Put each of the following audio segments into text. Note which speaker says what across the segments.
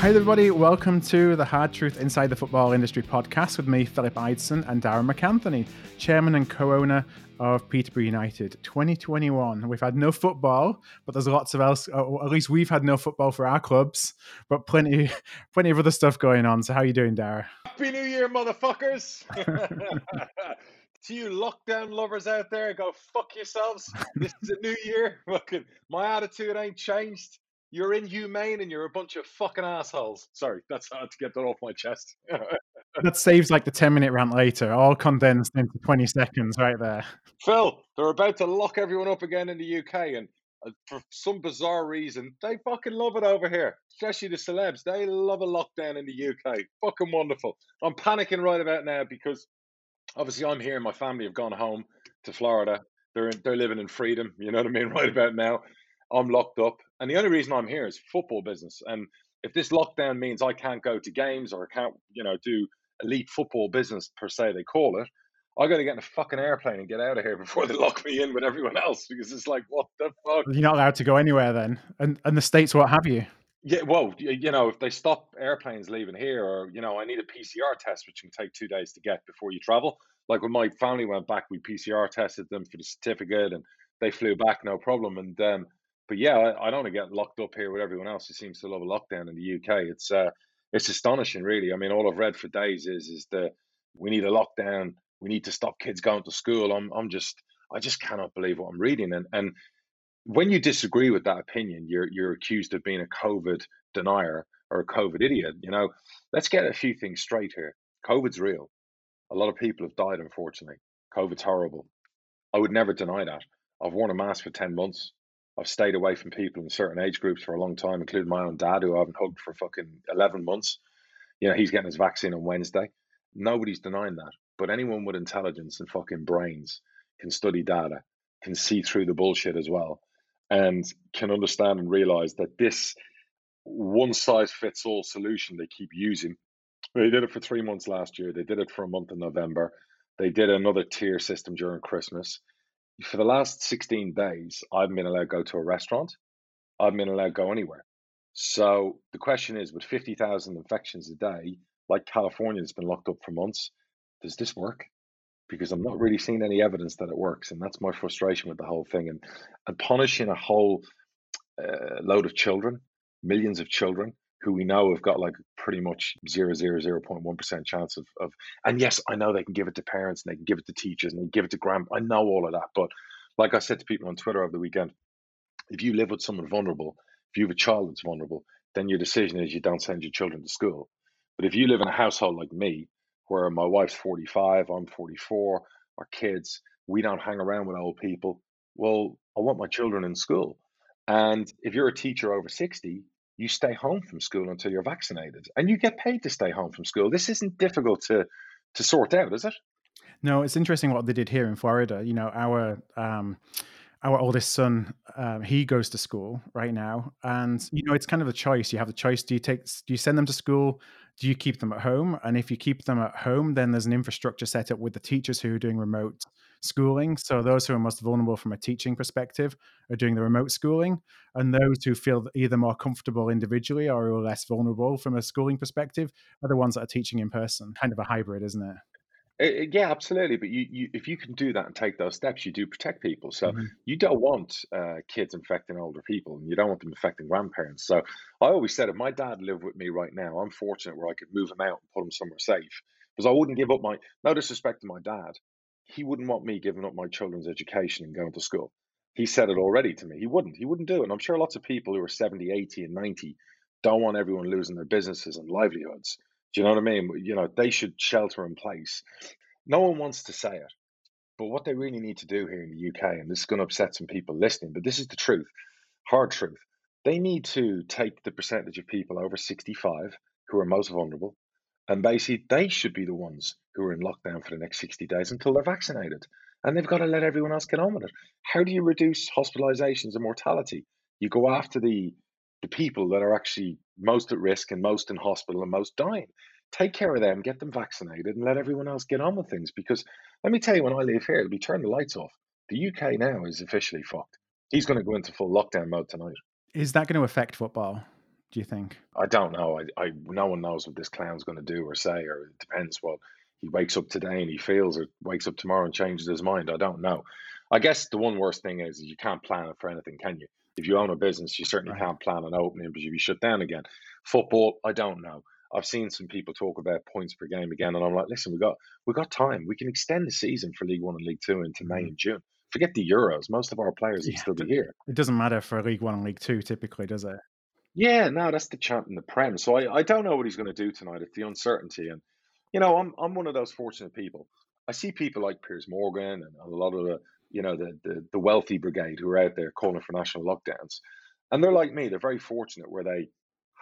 Speaker 1: Hi, everybody. Welcome to the Hard Truth Inside the Football Industry podcast with me, Philip Ideson, and Darragh MacAnthony, chairman and co owner of Peterborough United 2021. We've had no football, but there's lots of else. Or at least we've had no football for our clubs, but plenty, plenty of other stuff going on. So, how are you doing, Darragh?
Speaker 2: Happy New Year, motherfuckers! to you lockdown lovers out there, go fuck yourselves. This is a new year. Fucking, my attitude ain't changed. You're inhumane and you're a bunch of fucking assholes. Sorry, that's hard to get that off my chest.
Speaker 1: that saves like the 10 minute rant later, all condensed into 20 seconds right there.
Speaker 2: Phil, they're about to lock everyone up again in the UK, and uh, for some bizarre reason, they fucking love it over here, especially the celebs. They love a lockdown in the UK. Fucking wonderful. I'm panicking right about now because obviously I'm here, and my family have gone home to Florida. They're in, they're living in freedom. You know what I mean? Right about now, I'm locked up, and the only reason I'm here is football business. And if this lockdown means I can't go to games or I can't, you know, do elite football business per se, they call it. I got to get in a fucking airplane and get out of here before they lock me in with everyone else because it's like, what the fuck?
Speaker 1: You're not allowed to go anywhere then, and and the states what have you.
Speaker 2: Yeah, well, you know, if they stop airplanes leaving here, or you know, I need a PCR test, which can take two days to get before you travel. Like when my family went back, we PCR tested them for the certificate, and they flew back no problem. And um, but yeah, I, I don't want to get locked up here with everyone else who seems to love a lockdown in the UK. It's uh, it's astonishing, really. I mean, all I've read for days is is that we need a lockdown. We need to stop kids going to school. I'm I'm just I just cannot believe what I'm reading, and and when you disagree with that opinion, you're you're accused of being a COVID denier or a COVID idiot. You know, let's get a few things straight here. COVID's real. A lot of people have died, unfortunately. COVID's horrible. I would never deny that. I've worn a mask for 10 months. I've stayed away from people in certain age groups for a long time, including my own dad, who I haven't hugged for fucking 11 months. You know, he's getting his vaccine on Wednesday. Nobody's denying that. But anyone with intelligence and fucking brains can study data, can see through the bullshit as well and can understand and realize that this one size fits all solution they keep using. They did it for three months last year. They did it for a month in November. They did another tier system during Christmas. For the last 16 days, I've been allowed to go to a restaurant. I've been allowed to go anywhere. So the question is with 50,000 infections a day, like California has been locked up for months, does this work? because I'm not really seeing any evidence that it works, and that's my frustration with the whole thing. And and punishing a whole uh, load of children, millions of children who we know have got like pretty much zero zero zero point one percent chance of of. And yes, I know they can give it to parents and they can give it to teachers and they give it to grand. I know all of that, but like I said to people on Twitter over the weekend, if you live with someone vulnerable, if you have a child that's vulnerable, then your decision is you don't send your children to school. But if you live in a household like me, where my wife's 45, I'm 44, our kids, we don't hang around with old people. Well, I want my children in school. And if you're a teacher over 60, you stay home from school until you're vaccinated and you get paid to stay home from school. This isn't difficult to, to sort out, is it?
Speaker 1: No, it's interesting what they did here in Florida. You know, our um, our oldest son, um, he goes to school right now, and you know, it's kind of a choice. You have the choice: do you take, do you send them to school? Do you keep them at home? And if you keep them at home, then there's an infrastructure set up with the teachers who are doing remote schooling. So those who are most vulnerable from a teaching perspective are doing the remote schooling, and those who feel either more comfortable individually or are less vulnerable from a schooling perspective are the ones that are teaching in person. Kind of a hybrid, isn't it?
Speaker 2: Yeah, absolutely. But you, you, if you can do that and take those steps, you do protect people. So mm-hmm. you don't want uh, kids infecting older people, and you don't want them infecting grandparents. So I always said, if my dad lived with me right now, I'm fortunate where I could move him out and put him somewhere safe, because I wouldn't give up my. No disrespect to my dad, he wouldn't want me giving up my children's education and going to school. He said it already to me. He wouldn't. He wouldn't do it. And I'm sure lots of people who are 70, 80, and 90 don't want everyone losing their businesses and livelihoods. Do you know what I mean? You know, they should shelter in place. No one wants to say it, but what they really need to do here in the UK, and this is going to upset some people listening, but this is the truth, hard truth. They need to take the percentage of people over 65 who are most vulnerable, and basically they should be the ones who are in lockdown for the next 60 days until they're vaccinated. And they've got to let everyone else get on with it. How do you reduce hospitalizations and mortality? You go after the the people that are actually most at risk and most in hospital and most dying. Take care of them, get them vaccinated, and let everyone else get on with things. Because let me tell you, when I leave here, we turn the lights off. The UK now is officially fucked. He's going to go into full lockdown mode tonight.
Speaker 1: Is that going to affect football? Do you think?
Speaker 2: I don't know. I, I no one knows what this clown's going to do or say, or it depends what he wakes up today and he feels, or wakes up tomorrow and changes his mind. I don't know. I guess the one worst thing is you can't plan it for anything, can you? If you own a business, you certainly
Speaker 1: Right.
Speaker 2: can't plan an opening because you'll be shut down again. Football, I don't know. I've seen some people talk about points per game again, and I'm like, listen, we got we got time. We can extend the season for League One and League Two into May
Speaker 1: Mhm.
Speaker 2: and June. Forget the Euros. Most of our players
Speaker 1: Yeah,
Speaker 2: still be here.
Speaker 1: It doesn't matter for League One and League Two, typically, does it?
Speaker 2: Yeah, no, that's the chant in the Prem. So I, I don't know what he's going to do tonight. It's the uncertainty, and you know, I'm I'm one of those fortunate people. I see people like Piers Morgan and a lot of the you know the the, the wealthy brigade who are out there calling for national lockdowns, and they're like me. They're very fortunate where they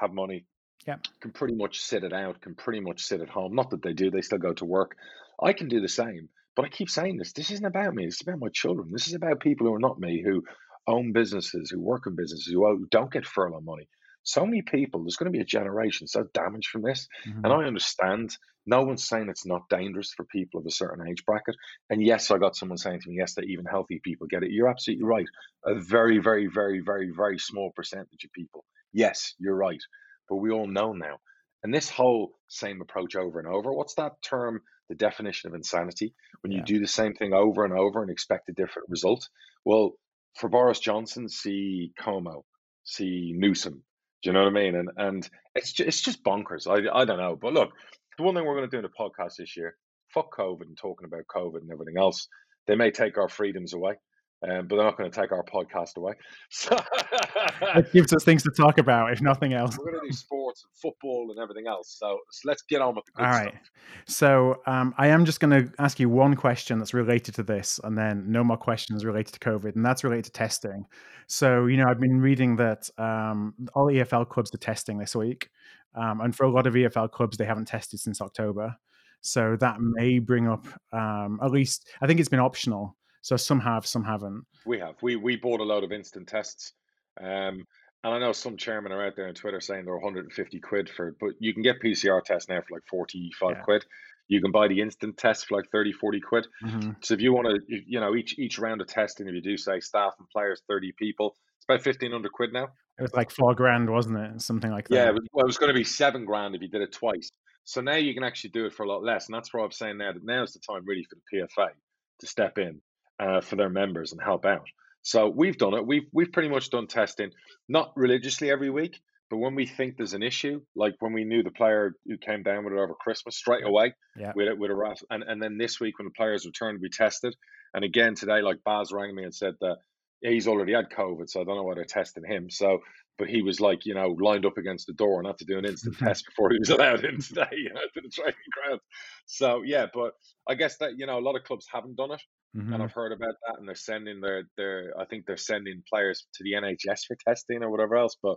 Speaker 2: have money,
Speaker 1: Yep.
Speaker 2: can pretty much sit it out, can pretty much sit at home. Not that they do; they still go to work. I can do the same, but I keep saying this. This isn't about me. It's about my children. This is about people who are not me, who own businesses, who work in businesses, who don't get furlough money. So many people. There's going to be a generation so damaged from this.
Speaker 1: Mhm.
Speaker 2: And I understand no one's saying it's not dangerous for people of a certain age bracket. And yes, I got someone saying to me, yes, that even healthy people get it. You're absolutely right. A very, very, very, very, very small percentage of people. Yes, you're right. But we all know now. And this whole same approach over and over, what's that term, the definition of insanity? When you
Speaker 1: Yeah.
Speaker 2: do the same thing over and over and expect a different result. Well, for Boris Johnson, see Cuomo, see Newsom. Do you know what I mean? And and it's just, it's just bonkers. I I don't know. But look, the one thing we're going to do in the podcast this year, fuck COVID and talking about COVID and everything else. They may take our freedoms away, um, but they're not going to take our podcast away. So
Speaker 1: It gives us things to talk about, if nothing else.
Speaker 2: we're going to do sports and football and everything else. So let's get on with the good
Speaker 1: All
Speaker 2: stuff.
Speaker 1: right. So um, I am just going to ask you one question that's related to this, and then no more questions related to COVID, and that's related to testing. So you know, I've been reading that um, all EFL clubs are testing this week, um, and for a lot of EFL clubs, they haven't tested since October. So that may bring up um, at least I think it's been optional. So some have, some haven't.
Speaker 2: We have. We we bought a load of instant tests. Um, and I know some chairmen are out there on Twitter saying they're 150 quid for, but you can get PCR tests now for like 45
Speaker 1: Yeah.
Speaker 2: quid. You can buy the instant test for like 30, 40 quid.
Speaker 1: Mhm.
Speaker 2: So if you want to, you know, each each round of testing, if you do say staff and players, 30 people, it's about 1500 quid now.
Speaker 1: It was like four grand, wasn't it? Something like that.
Speaker 2: Yeah, it was, well, it was going to be seven grand if you did it twice. So now you can actually do it for a lot less. And that's why I'm saying now that now's the time really for the PFA to step in uh, for their members and help out. So we've done it. We've we've pretty much done testing, not religiously every week, but when we think there's an issue, like when we knew the player who came down with it over Christmas, straight away
Speaker 1: Yeah.
Speaker 2: with it with a rat, and and then this week when the players returned, we tested, and again today, like Baz rang me and said that he's already had COVID, so I don't know why they're testing him. So, but he was like, you know, lined up against the door and had to do an instant test before he was allowed in today, you know, to the training ground. So yeah, but I guess that you know a lot of clubs haven't done it,
Speaker 1: Mhm.
Speaker 2: and I've heard about that, and they're sending their their I think they're sending players to the NHS for testing or whatever else. But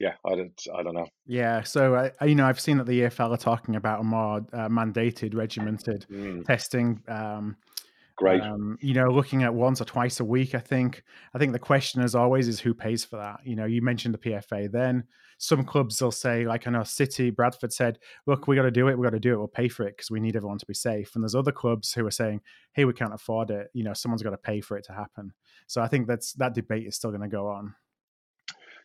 Speaker 2: yeah, I don't I don't know.
Speaker 1: Yeah, so I, I- you know, I've seen that the EFL are talking about a more uh, mandated, regimented
Speaker 2: Mm,
Speaker 1: testing. Um,
Speaker 2: great.
Speaker 1: um, you know, looking at once or twice a week. I think. I think the question, as always, is who pays for that. You know, you mentioned the PFA. Then some clubs will say, like I know City, Bradford said, "Look, we got to do it. We got to do it. We'll pay for it because we need everyone to be safe." And there's other clubs who are saying, "Hey, we can't afford it. You know, someone's got to pay for it to happen." So I think that's that debate is still going to go on.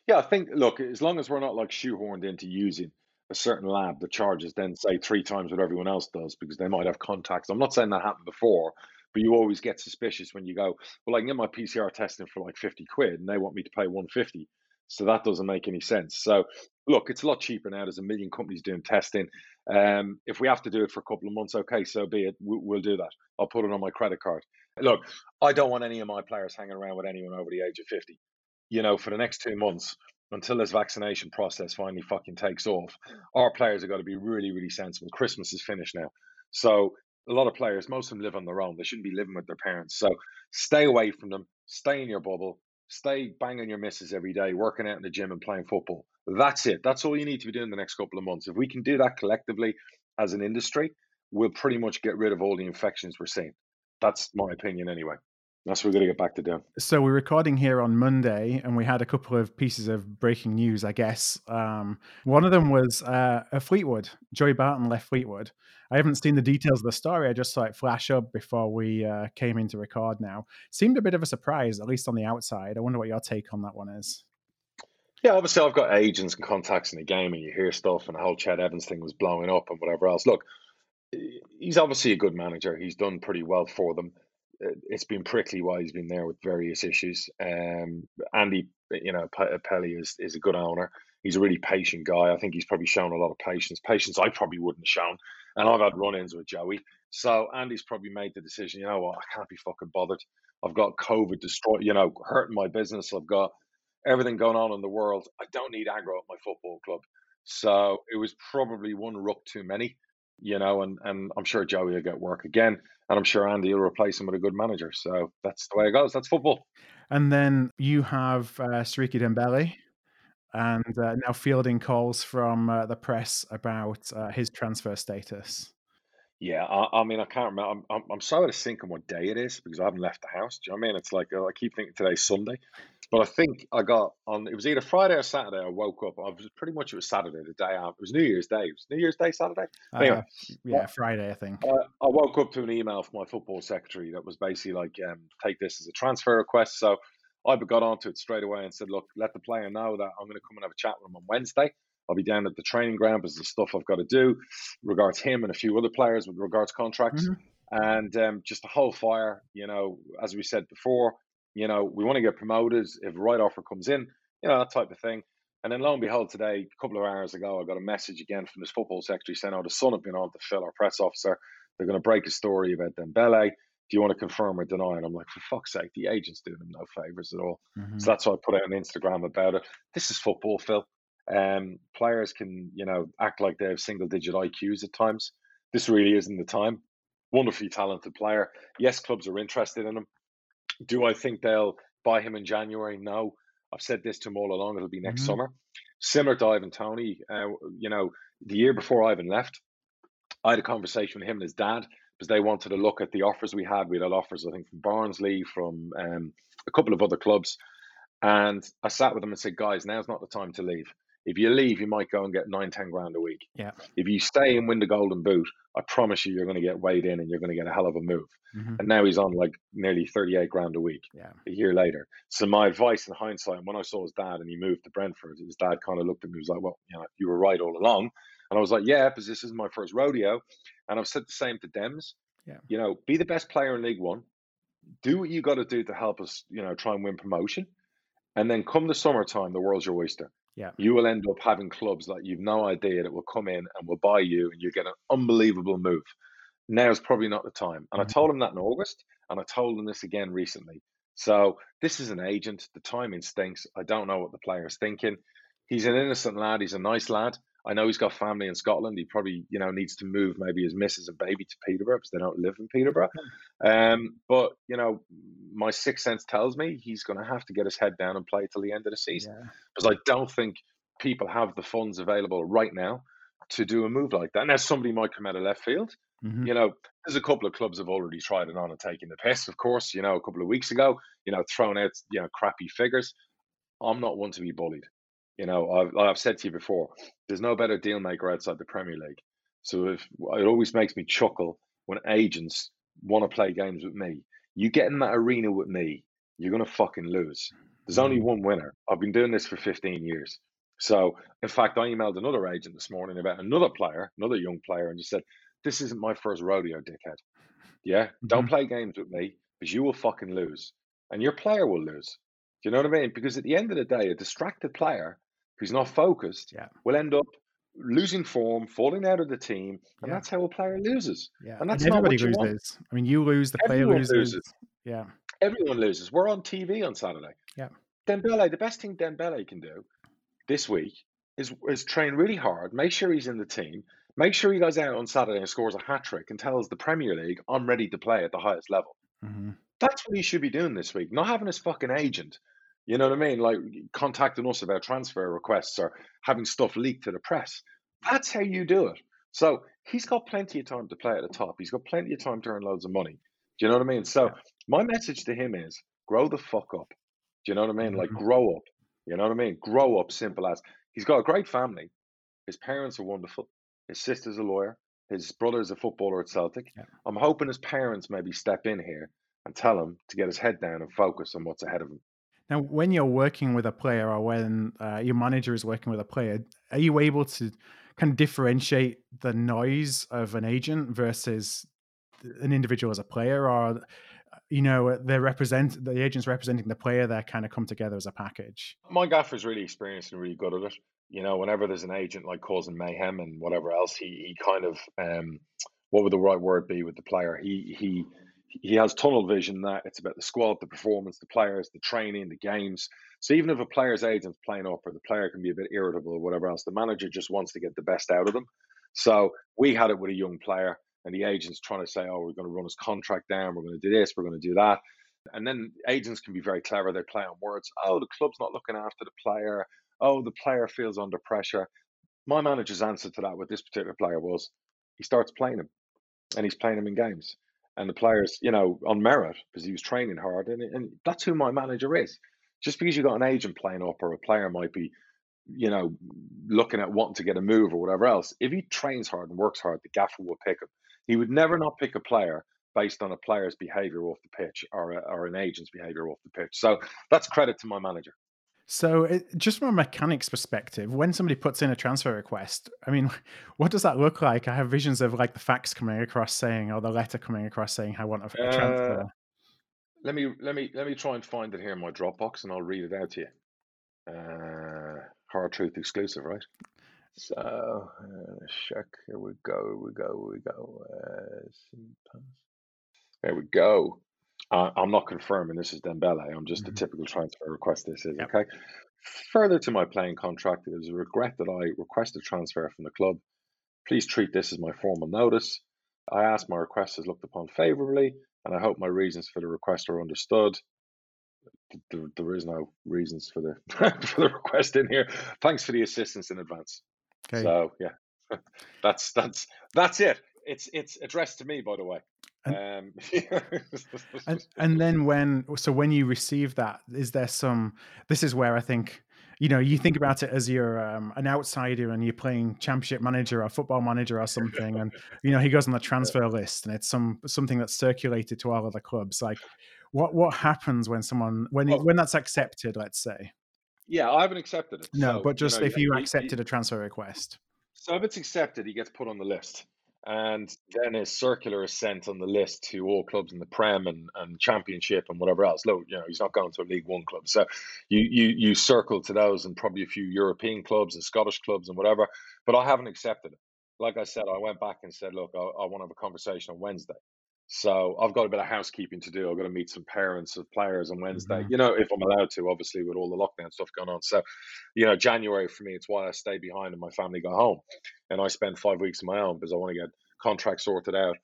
Speaker 2: Yeah, I think look, as long as we're not like shoehorned into using a certain lab that charges then say three times what everyone else does because they might have contacts. I'm not saying that happened before, but you always get suspicious when you go, well, I can get my PCR testing for like 50 quid and they want me to pay 150. So that doesn't make any sense. So look, it's a lot cheaper now. There's a million companies doing testing. Um, if we have to do it for a couple of months, okay, so be it. We, we'll do that. I'll put it on my credit card. Look, I don't want any of my players hanging around with anyone over the age of 50 you know, for the next two months until this vaccination process finally fucking takes off, our players have got to be really, really sensible. Christmas is finished now. So a lot of players, most of them live on their own. They shouldn't be living with their parents. So stay away from them, stay in your bubble, stay banging your misses every day, working out in the gym and playing football. That's it. That's all you need to be doing the next couple of months. If we can do that collectively as an industry, we'll pretty much get rid of all the infections we're seeing. That's my opinion anyway. That's what we're going to get back to doing.
Speaker 1: So we're recording here on Monday, and we had a couple of pieces of breaking news. I guess um, one of them was uh, a Fleetwood. Joey Barton left Fleetwood. I haven't seen the details of the story. I just saw it flash up before we uh, came in to record. Now seemed a bit of a surprise, at least on the outside. I wonder what your take on that one is.
Speaker 2: Yeah, obviously I've got agents and contacts in the game, and you hear stuff, and the whole Ched Evans thing was blowing up and whatever else. Look, he's obviously a good manager. He's done pretty well for them. Uh, It's been prickly while he's been there with various issues. Um, Andy, you know, Pe- Pilley is is a good owner. He's a really patient guy. I think he's probably shown a lot of patience, patience I probably wouldn't have shown. And I've had run-ins with Joey. So Andy's probably made the decision. You know what? I can't be fucking bothered. I've got COVID destroy, you know, hurting my business. I've got everything going on in the world. I don't need aggro at my football club. So it was probably one rook too many, you know, and, and I'm sure Joey will get work again. And I'm sure Andy will replace him with a good manager. So that's the way it goes. That's football.
Speaker 1: And then you have uh, Siriki Dembele, and uh, now fielding calls from uh, the press about uh, his transfer status.
Speaker 2: Yeah, I, I mean, I can't remember. I'm, I'm, I'm so out of sync on what day it is because I haven't left the house. Do you know what I mean? It's like uh, I keep thinking today's Sunday, but I think I got on. It was either Friday or Saturday. I woke up. I was pretty much it was Saturday, the day after. It was New Year's Day. It was New Year's Day, Saturday. Anyway,
Speaker 1: Uh, yeah, Friday, I think.
Speaker 2: uh, I woke up to an email from my football secretary that was basically like, um, take this as a transfer request. So I got onto it straight away and said, look, let the player know that I'm going to come and have a chat with him on Wednesday. I'll be down at the training ground because the stuff I've got to do regards him and a few other players with regards contracts
Speaker 1: Mhm.
Speaker 2: and um, just the whole fire. You know, as we said before, you know, we want to get promoted if the right offer comes in, you know, that type of thing. And then lo and behold, today, a couple of hours ago, I got a message again from this football secretary saying, "Oh, the Sun have been on to Phil, our press officer. They're going to break a story about Dembele. Do you want to confirm or deny?" And I'm like, "For fuck's sake, the agent's doing them no favors at all."
Speaker 1: Mhm.
Speaker 2: So that's why I put out on Instagram about it. This is football, Phil. Um, players can, you know, act like they have single digit IQs at times. This really isn't the time. Wonderfully talented player. Yes, clubs are interested in him. Do I think they'll buy him in January? No. I've said this to him all along. It'll be next
Speaker 1: Mhm.
Speaker 2: summer. Similar to Ivan Toney. Uh, you know, the year before Ivan left, I had a conversation with him and his dad because they wanted to look at the offers we had. We had offers, I think, from Barnsley, from um, a couple of other clubs. And I sat with them and said, guys, now's not the time to leave. If you leave, you might go and get nine, ten grand a week.
Speaker 1: Yeah.
Speaker 2: If you stay and win the golden boot, I promise you, you're going to get weighed in and you're going to get a hell of a move.
Speaker 1: Mhm.
Speaker 2: And now he's on like nearly 38 grand a week
Speaker 1: Yeah.
Speaker 2: a year later. So my advice in hindsight, when I saw his dad and he moved to Brentford, his dad kind of looked at me, and was like, "Well, you know, you were right all along." And I was like, "Yeah, because this is my first rodeo." And I've said the same to Dems.
Speaker 1: Yeah.
Speaker 2: You know, be the best player in League One. Do what you got to do to help us. You know, try and win promotion. And then come the summertime, the world's your oyster.
Speaker 1: Yeah.
Speaker 2: You will end up having clubs that you've no idea that will come in and will buy you, and you get an unbelievable move. Now is probably not the time. And I
Speaker 1: Mhm.
Speaker 2: told him that in August, and I told him this again recently. So this is an agent. The timing stinks. I don't know what the player is thinking. He's an innocent lad. He's a nice lad. I know he's got family in Scotland. He probably, you know, needs to move maybe his missus and baby to Peterborough because they don't live in Peterborough. Um, but you know, my sixth sense tells me he's going to have to get his head down and play till the end of the season
Speaker 1: Yeah.
Speaker 2: because I don't think people have the funds available right now to do a move like that. Now somebody might come out of left field.
Speaker 1: Mhm.
Speaker 2: You know, there's a couple of clubs have already tried it on and taken the piss, of course, you know, a couple of weeks ago, you know, thrown out, you know, crappy figures. I'm not one to be bullied. You know, I've, like I've said to you before, there's no better deal maker outside the Premier League. So if it always makes me chuckle when agents want to play games with me. You get in that arena with me, you're gonna fucking lose. There's only
Speaker 1: Mhm.
Speaker 2: one winner. I've been doing this for 15 years. So, in fact, I emailed another agent this morning about another player, another young player, and just said, "This isn't my first rodeo, dickhead. Yeah, don't
Speaker 1: Mhm.
Speaker 2: play games with me because you will fucking lose, and your player will lose. Do you know what I mean? Because at the end of the day, a distracted player who's not focused
Speaker 1: Yeah.
Speaker 2: will end up losing form, falling out of the team, and
Speaker 1: Yeah.
Speaker 2: that's how a player loses.
Speaker 1: Yeah.
Speaker 2: And
Speaker 1: And
Speaker 2: that's not
Speaker 1: everybody
Speaker 2: you want.
Speaker 1: loses. I mean, you lose, the player
Speaker 2: Everyone
Speaker 1: loses.
Speaker 2: loses.
Speaker 1: Yeah.
Speaker 2: Everyone loses. We're on TV on Saturday.
Speaker 1: Yeah.
Speaker 2: Dembele, the best thing Dembele can do this week is is train really hard, make sure he's in the team, make sure he goes out on Saturday and scores a hat trick and tells the Premier League, I'm ready to play at the highest level.
Speaker 1: hmm
Speaker 2: That's what he should be doing this week, not having his fucking agent. You know what I mean? Like contacting us about transfer requests or having stuff leaked to the press. That's how you do it. So he's got plenty of time to play at the top. He's got plenty of time to earn loads of money. Do you know what I mean? So my message to him is grow the fuck up. Do you know what I mean? Like
Speaker 1: Mhm.
Speaker 2: grow up. You know what I mean? Grow up, simple as. He's got a great family. His parents are wonderful. His sister's a lawyer. His brother's a footballer at Celtic.
Speaker 1: Yeah.
Speaker 2: I'm hoping his parents maybe step in here and tell him to get his head down and focus on what's ahead of him.
Speaker 1: Now, when you're working with a player or when uh, your manager is working with a player, are you able to kind of differentiate the noise of an agent versus an individual as a player, or you know they're represent the agents representing the player? They kind of come together as a package.
Speaker 2: My gaffer's really experienced and really good at it. You know, whenever there's an agent like causing mayhem and whatever else, he he kind of um, what would the right word be with the player? He he he has tunnel vision that it's about the squad, the performance, the players, the training, the games. So even if a player's agent's playing up or the player can be a bit irritable or whatever else, the manager just wants to get the best out of them. So we had it with a young player and the agent's trying to say, oh, we're going to run his contract down, we're going to do this, we're going to do that. And then agents can be very clever. They play on words. Oh, the club's not looking after the player. Oh, the player feels under pressure. My manager's answer to that with this particular player was he starts playing him and he's playing him in games and the players, you know, on merit because he was training hard, and and that's who my manager is. Just because you've got an agent playing up or a player might be, you know, looking at wanting to get a move or whatever else, if he trains hard and works hard, the gaffer will pick him. He would never not pick a player based on a player's behavior off the pitch or a, or an agent's behavior off the pitch. So that's credit to my manager.
Speaker 1: So, it, just from a mechanics perspective, when somebody puts in a transfer request, I mean, what does that look like? I have visions of like the fax coming across saying, or the letter coming across saying, "I want a, a transfer." Uh,
Speaker 2: let me let me let me try and find it here in my Dropbox, and I'll read it out to you. Uh, hard truth exclusive, right? So, uh, check. Here we go. Here we go. Here we go. Uh, there we go. Uh, I'm not confirming this is Dembele. I'm just mm-hmm. a typical transfer request. This is yep. okay. Further to my playing contract, it is a regret that I request a transfer from the club. Please treat this as my formal notice. I ask my request is looked upon favourably, and I hope my reasons for the request are understood. There, there is no reasons for the for the request in here. Thanks for the assistance in advance. Okay. So yeah, that's that's that's it. It's it's addressed to me, by the way.
Speaker 1: And, um, and, and then when so when you receive that, is there some? This is where I think you know you think about it as you're um, an outsider and you're playing championship manager or football manager or something and you know he goes on the transfer list and it's some something that's circulated to all of the clubs. Like what what happens when someone when well, when that's accepted let's say?
Speaker 2: Yeah i haven't accepted it
Speaker 1: no so, but just you know, if you accepted a transfer request.
Speaker 2: So if it's accepted he gets put on the list and then his circular is sent on the list to all clubs in the Prem and, and Championship and whatever else. Look, you know, he's not going to a League One club, so you you you circle to those and probably a few European clubs and Scottish clubs and whatever. But I haven't accepted it. Like I said, I went back and said, look, I, I want to have a conversation on Wednesday. So I've got a bit of housekeeping to do. I've got to meet some parents of players on Wednesday. Mm-hmm. You know, if I'm allowed to, obviously with all the lockdown stuff going on. So, you know, January for me, it's why I stay behind and my family go home, and I spend five weeks on my own because I want to get contracts sorted out.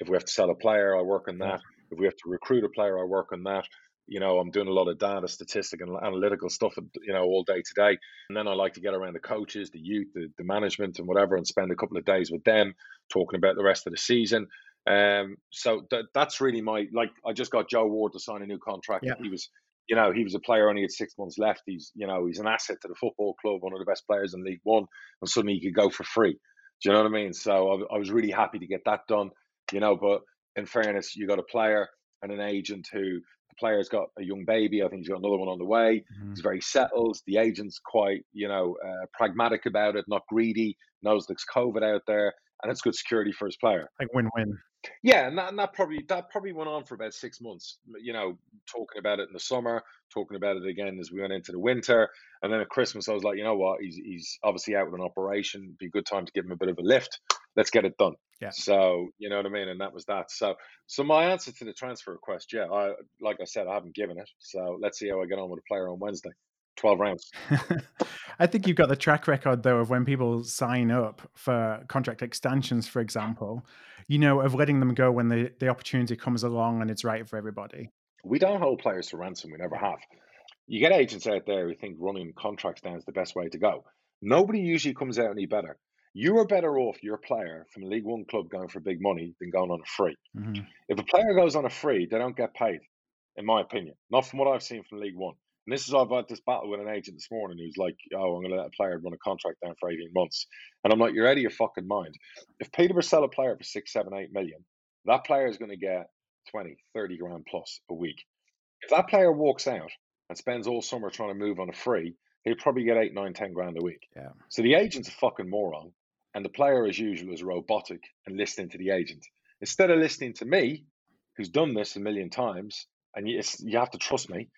Speaker 2: If we have to sell a player, I work on that. If we have to recruit a player, I work on that. You know, I'm doing a lot of data, statistic, and analytical stuff. You know, all day today, and then I like to get around the coaches, the youth, the, the management, and whatever, and spend a couple of days with them, talking about the rest of the season. Um, so th- that's really my like. I just got Joe Ward to sign a new contract. Yeah. He was, you know, he was a player only had six months left. He's, you know, he's an asset to the football club, one of the best players in League One, and suddenly he could go for free. Do you know what I mean? So I, I was really happy to get that done. You know, but in fairness, you got a player and an agent who the player's got a young baby. I think he's got another one on the way. Mm-hmm. He's very settled. The agent's quite, you know, uh, pragmatic about it, not greedy. Knows there's COVID out there, and it's good security for his player.
Speaker 1: Like win-win.
Speaker 2: Yeah, and that, and that probably that probably went on for about six months. You know, talking about it in the summer, talking about it again as we went into the winter, and then at Christmas, I was like, you know what, he's he's obviously out with an operation. It'd be a good time to give him a bit of a lift. Let's get it done. Yeah. So you know what I mean, and that was that. So so my answer to the transfer request, yeah, I like I said, I haven't given it. So let's see how I get on with a player on Wednesday. 12 rounds.
Speaker 1: I think you've got the track record, though, of when people sign up for contract extensions, for example, you know, of letting them go when the, the opportunity comes along and it's right for everybody.
Speaker 2: We don't hold players to ransom. We never have. You get agents out there who think running contracts down is the best way to go. Nobody usually comes out any better. You are better off your player from a League One club going for big money than going on a free. Mm-hmm. If a player goes on a free, they don't get paid, in my opinion. Not from what I've seen from League One. And this is I've had this battle with an agent this morning who's like, "Oh, I'm going to let a player run a contract down for 18 months," and I'm like, "You're out of your fucking mind." If Peterborough sell a player for six, seven, eight million, that player is going to get 20, 30 grand plus a week. If that player walks out and spends all summer trying to move on a free, he'll probably get eight, nine, ten grand a week.
Speaker 1: Yeah.
Speaker 2: So the agent's a fucking moron, and the player, as usual, is robotic and listening to the agent instead of listening to me, who's done this a million times, and you, you have to trust me.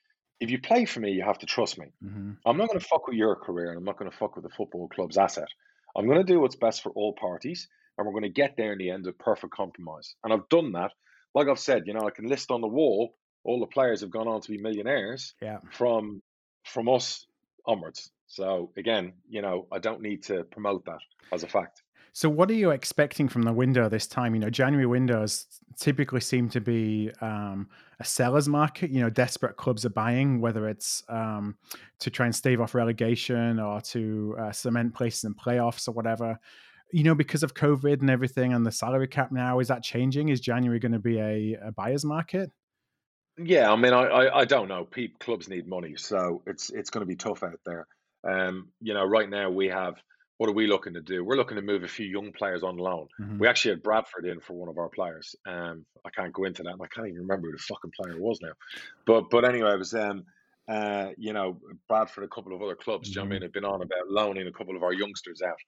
Speaker 2: If you play for me, you have to trust me.
Speaker 1: Mm-hmm.
Speaker 2: I'm not going to fuck with your career, and I'm not going to fuck with the football club's asset. I'm going to do what's best for all parties, and we're going to get there in the end of perfect compromise. And I've done that. Like I've said, you know, I can list on the wall all the players have gone on to be millionaires
Speaker 1: Yeah.
Speaker 2: from from us onwards. So again, you know, I don't need to promote that as a fact.
Speaker 1: So, what are you expecting from the window this time? You know, January windows typically seem to be um, a seller's market. You know, desperate clubs are buying, whether it's um, to try and stave off relegation or to uh, cement places in playoffs or whatever. You know, because of COVID and everything and the salary cap now, is that changing? Is January going to be a, a buyer's market?
Speaker 2: Yeah, I mean, I, I, I don't know. Clubs need money, so it's it's going to be tough out there. Um, you know, right now we have what are we looking to do? We're looking to move a few young players on loan.
Speaker 1: Mhm.
Speaker 2: We actually had Bradford in for one of our players. Um, I can't go into that. and I can't even remember who the fucking player was now. But but anyway, it was um, uh, you know, Bradford, a couple of other clubs. Do you know what I mean? Have been on about loaning a couple of our youngsters out,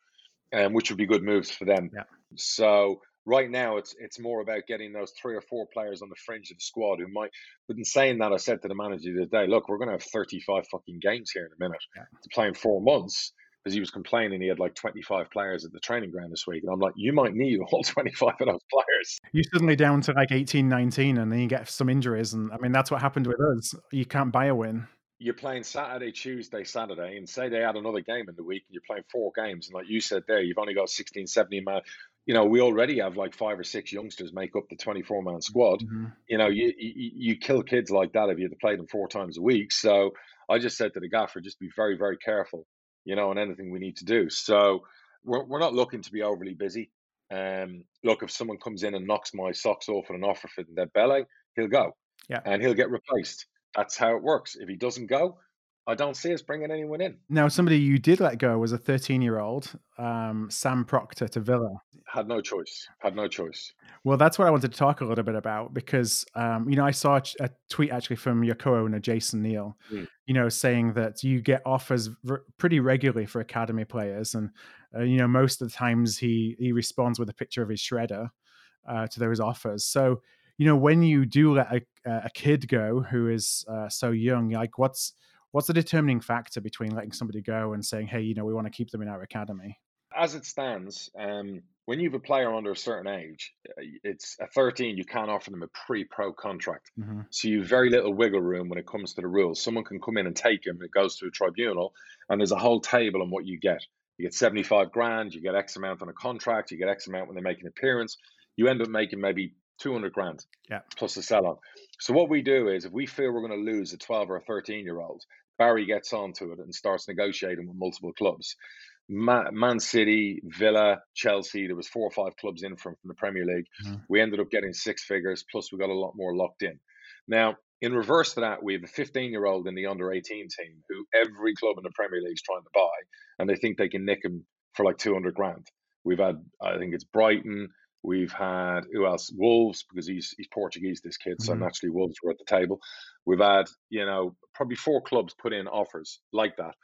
Speaker 2: um, which would be good moves for them.
Speaker 1: Yeah.
Speaker 2: So right now, it's it's more about getting those three or four players on the fringe of the squad who might. But in saying that, I said to the manager the other day, look, we're going to have thirty-five fucking games here in a minute
Speaker 1: Yeah.
Speaker 2: to play in four months because he was complaining he had like 25 players at the training ground this week. And I'm like, you might need all 25 of those players.
Speaker 1: You're suddenly down to like 18, 19, and then you get some injuries. And I mean, that's what happened with us. You can't buy a win.
Speaker 2: You're playing Saturday, Tuesday, Saturday, and say they add another game in the week and you're playing four games. And like you said there, you've only got 16, 17 man. You know, we already have like five or six youngsters make up the 24 man squad.
Speaker 1: Mhm.
Speaker 2: You know, you, you you kill kids like that if you had to play them four times a week. So I just said to the gaffer, just be very, very careful, you know, on anything we need to do. So we're, we're not looking to be overly busy. Um, look, if someone comes in and knocks my socks off with an offer for Dembele, he'll go.
Speaker 1: Yeah.
Speaker 2: And he'll get replaced. That's how it works. If he doesn't go, I don't see us bringing anyone in.
Speaker 1: Now, somebody you did let go was a 13 year old, um, Sam Proctor to Villa.
Speaker 2: Had no choice. Had no choice.
Speaker 1: Well, that's what I wanted to talk a little bit about because, um, you know, I saw a, tweet actually from your co owner, Jason Neale,
Speaker 2: Mm.
Speaker 1: you know, saying that you get offers pretty regularly for academy players. And, uh, you know, most of the times he, he responds with a picture of his shredder uh, to those offers. So, you know, when you do let a, a kid go who is uh, so young, like what's, what's the determining factor between letting somebody go and saying, hey, you know, we want to keep them in our academy?
Speaker 2: As it stands, um, when you have a player under a certain age, uh, it's a 13, you can't offer them a pre pro contract.
Speaker 1: hmm
Speaker 2: So you have very little wiggle room when it comes to the rules. Someone can come in and take him, it goes to a tribunal, and there's a whole table on what you get. You get 75 grand, you get X amount on a contract, you get X amount when they make an appearance. You end up making maybe 200 grand
Speaker 1: Yeah.
Speaker 2: plus a sell on. So what we do is if we feel we're going to lose a 12 or a 13 year old, Barry gets onto it and starts negotiating with multiple clubs. Man City, Villa, Chelsea, there was four or five clubs in from, from the Premier League.
Speaker 1: Mhm.
Speaker 2: We ended up getting six figures, plus we got a lot more locked in. Now, in reverse to that, we have a 15 year old in the under 18 team who every club in the Premier League is trying to buy, and they think they can nick him for like 200 grand. We've had, I think it's Brighton. We've had who else? Wolves because he's he's Portuguese. This kid, so
Speaker 1: Mhm.
Speaker 2: naturally Wolves were at the table. We've had you know probably four clubs put in offers like that,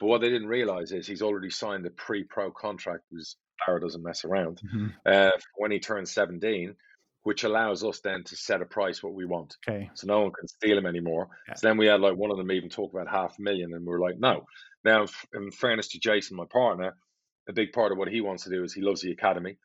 Speaker 2: but what they didn't realize is he's already signed a pre-pro contract because Barra doesn't mess around
Speaker 1: hmm
Speaker 2: uh, when he turns 17, which allows us then to set a price what we want
Speaker 1: Okay.
Speaker 2: so no one can steal him anymore.
Speaker 1: Yeah.
Speaker 2: So then we had like one of them even talk about half a million, and we were like, no. Now, in fairness to Jason, my partner, a big part of what he wants to do is he loves the academy.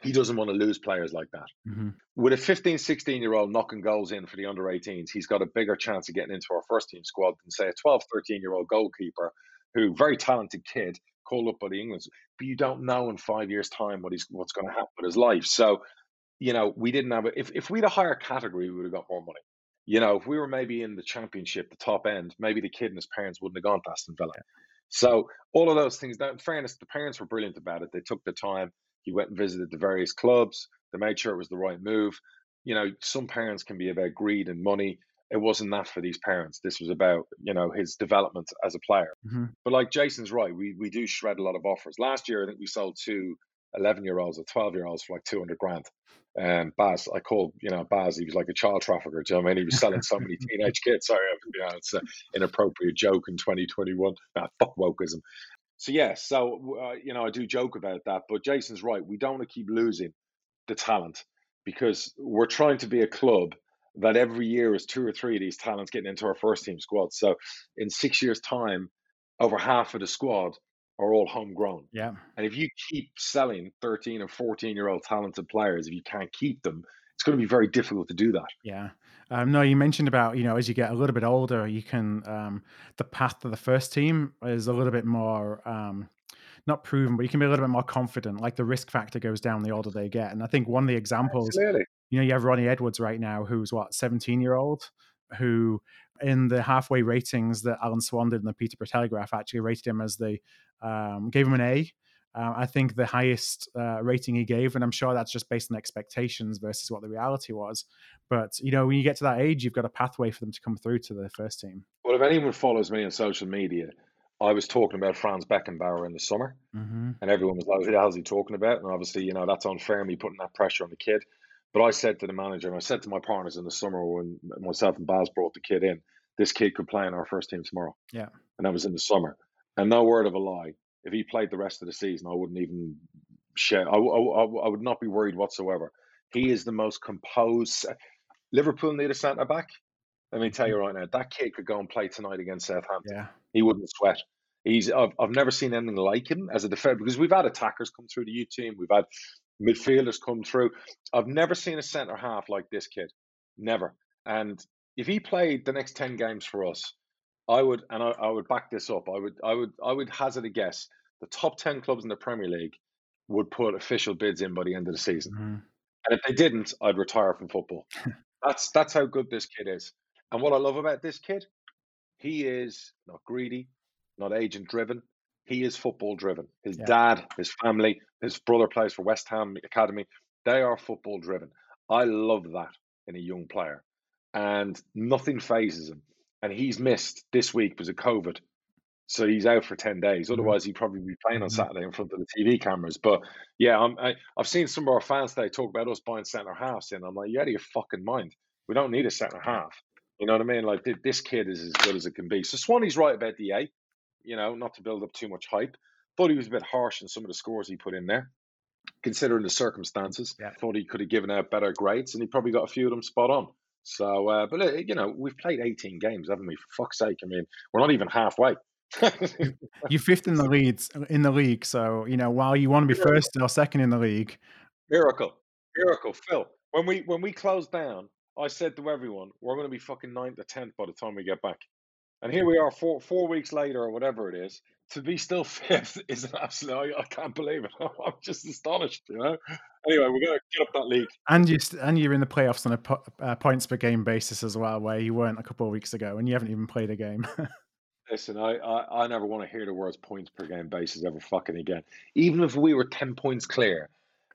Speaker 2: He doesn't want to lose players like that.
Speaker 1: hmm
Speaker 2: With a 15, 16 year old knocking goals in for the under 18s, he's got a bigger chance of getting into our first team squad than, say, a 12, 13 year old goalkeeper who, very talented kid, called up by the England. But you don't know in five years' time what he's what's going to happen with his life. So, you know, we didn't have it. If, if we'd a higher category, we would have got more money. You know, if we were maybe in the championship, the top end, maybe the kid and his parents wouldn't have gone to Aston Villa. So all of those things. Now, in fairness, the parents were brilliant about it. They took the time. He went and visited the various clubs. They made sure it was the right move. You know, some parents can be about greed and money. It wasn't that for these parents. This was about you know his development as a player.
Speaker 1: hmm
Speaker 2: But like Jason's right, we we do shred a lot of offers. Last year, I think we sold two 11 year olds or 12 year olds for like 200 grand. And um, Baz, I called, you know, Baz, he was like a child trafficker. Do you know I mean? He was selling so many teenage kids. Sorry, you know, it's an inappropriate joke in 2021. Nah, fuck wokeism. So, yeah, so, uh, you know, I do joke about that. But Jason's right. We don't want to keep losing the talent because we're trying to be a club that every year is two or three of these talents getting into our first team squad. So, in six years' time, over half of the squad are all homegrown.
Speaker 1: Yeah.
Speaker 2: And if you keep selling 13 and 14 year old talented players, if you can't keep them, it's going to be very difficult to do that.
Speaker 1: Yeah. Um, no, you mentioned about, you know, as you get a little bit older, you can, um, the path to the first team is a little bit more, um, not proven, but you can be a little bit more confident. Like the risk factor goes down the older they get. And I think one of the examples,
Speaker 2: Absolutely.
Speaker 1: you know, you have Ronnie Edwards right now, who's what, 17 year old, who in the halfway ratings that Alan Swann did in the Peterborough Telegraph actually rated him as the um, gave him an A. Uh, I think the highest uh, rating he gave, and I'm sure that's just based on expectations versus what the reality was. But you know, when you get to that age, you've got a pathway for them to come through to the first team.
Speaker 2: Well, if anyone follows me on social media, I was talking about Franz Beckenbauer in the summer,
Speaker 1: mm-hmm.
Speaker 2: and everyone was like, "Who the hell's he talking about?" And obviously, you know, that's unfair me putting that pressure on the kid. But I said to the manager, and I said to my partners in the summer when myself and Baz brought the kid in, this kid could play in our first team tomorrow.
Speaker 1: Yeah.
Speaker 2: And that was in the summer. And no word of a lie, if he played the rest of the season, I wouldn't even share. I, I, I would not be worried whatsoever. He is the most composed. Uh, Liverpool need a centre back. Let me tell you right now, that kid could go and play tonight against Southampton.
Speaker 1: Yeah.
Speaker 2: He wouldn't sweat. He's I've, I've never seen anything like him as a defender because we've had attackers come through the U team, we've had midfielders come through. I've never seen a centre half like this kid. Never. And if he played the next 10 games for us, I would and I, I, would back this up. I would I would I would hazard a guess the top 10 clubs in the Premier League would put official bids in by the end of the season.
Speaker 1: Mm-hmm.
Speaker 2: And if they didn't, I'd retire from football. that's that's how good this kid is. And what I love about this kid, he is not greedy, not agent driven. He is football driven. His yeah. dad, his family, his brother plays for West Ham Academy. They are football driven. I love that in a young player and nothing fazes him. And he's missed this week because of COVID. So he's out for 10 days. Mm-hmm. Otherwise, he'd probably be playing on mm-hmm. Saturday in front of the TV cameras. But yeah, I'm, I, have seen some of our fans today talk about us buying centre halves and I'm like, you out of your fucking mind. We don't need a centre half. You know what I mean? Like, this kid is as good as it can be. So Swanee's right about the A, you know, not to build up too much hype. Thought he was a bit harsh in some of the scores he put in there, considering the circumstances.
Speaker 1: Yeah.
Speaker 2: Thought he could have given out better grades, and he probably got a few of them spot on. So, uh, but uh, you know, we've played 18 games, haven't we? For fuck's sake! I mean, we're not even halfway.
Speaker 1: You're fifth in the leads in the league, so you know while you want to be miracle. first or second in the league.
Speaker 2: Miracle, miracle, Phil. When we when we closed down, I said to everyone, "We're going to be fucking ninth or tenth by the time we get back." And here we are, four four weeks later or whatever it is, to be still fifth is an absolute. I, I can't believe it. I'm just astonished. You know. Anyway, we're going to get up that league.
Speaker 1: And you and you're in the playoffs on a po- uh, points per game basis as well, where you weren't a couple of weeks ago, and you haven't even played a game.
Speaker 2: Listen, I, I, I never want to hear the words points per game basis ever fucking again. Even if we were ten points clear,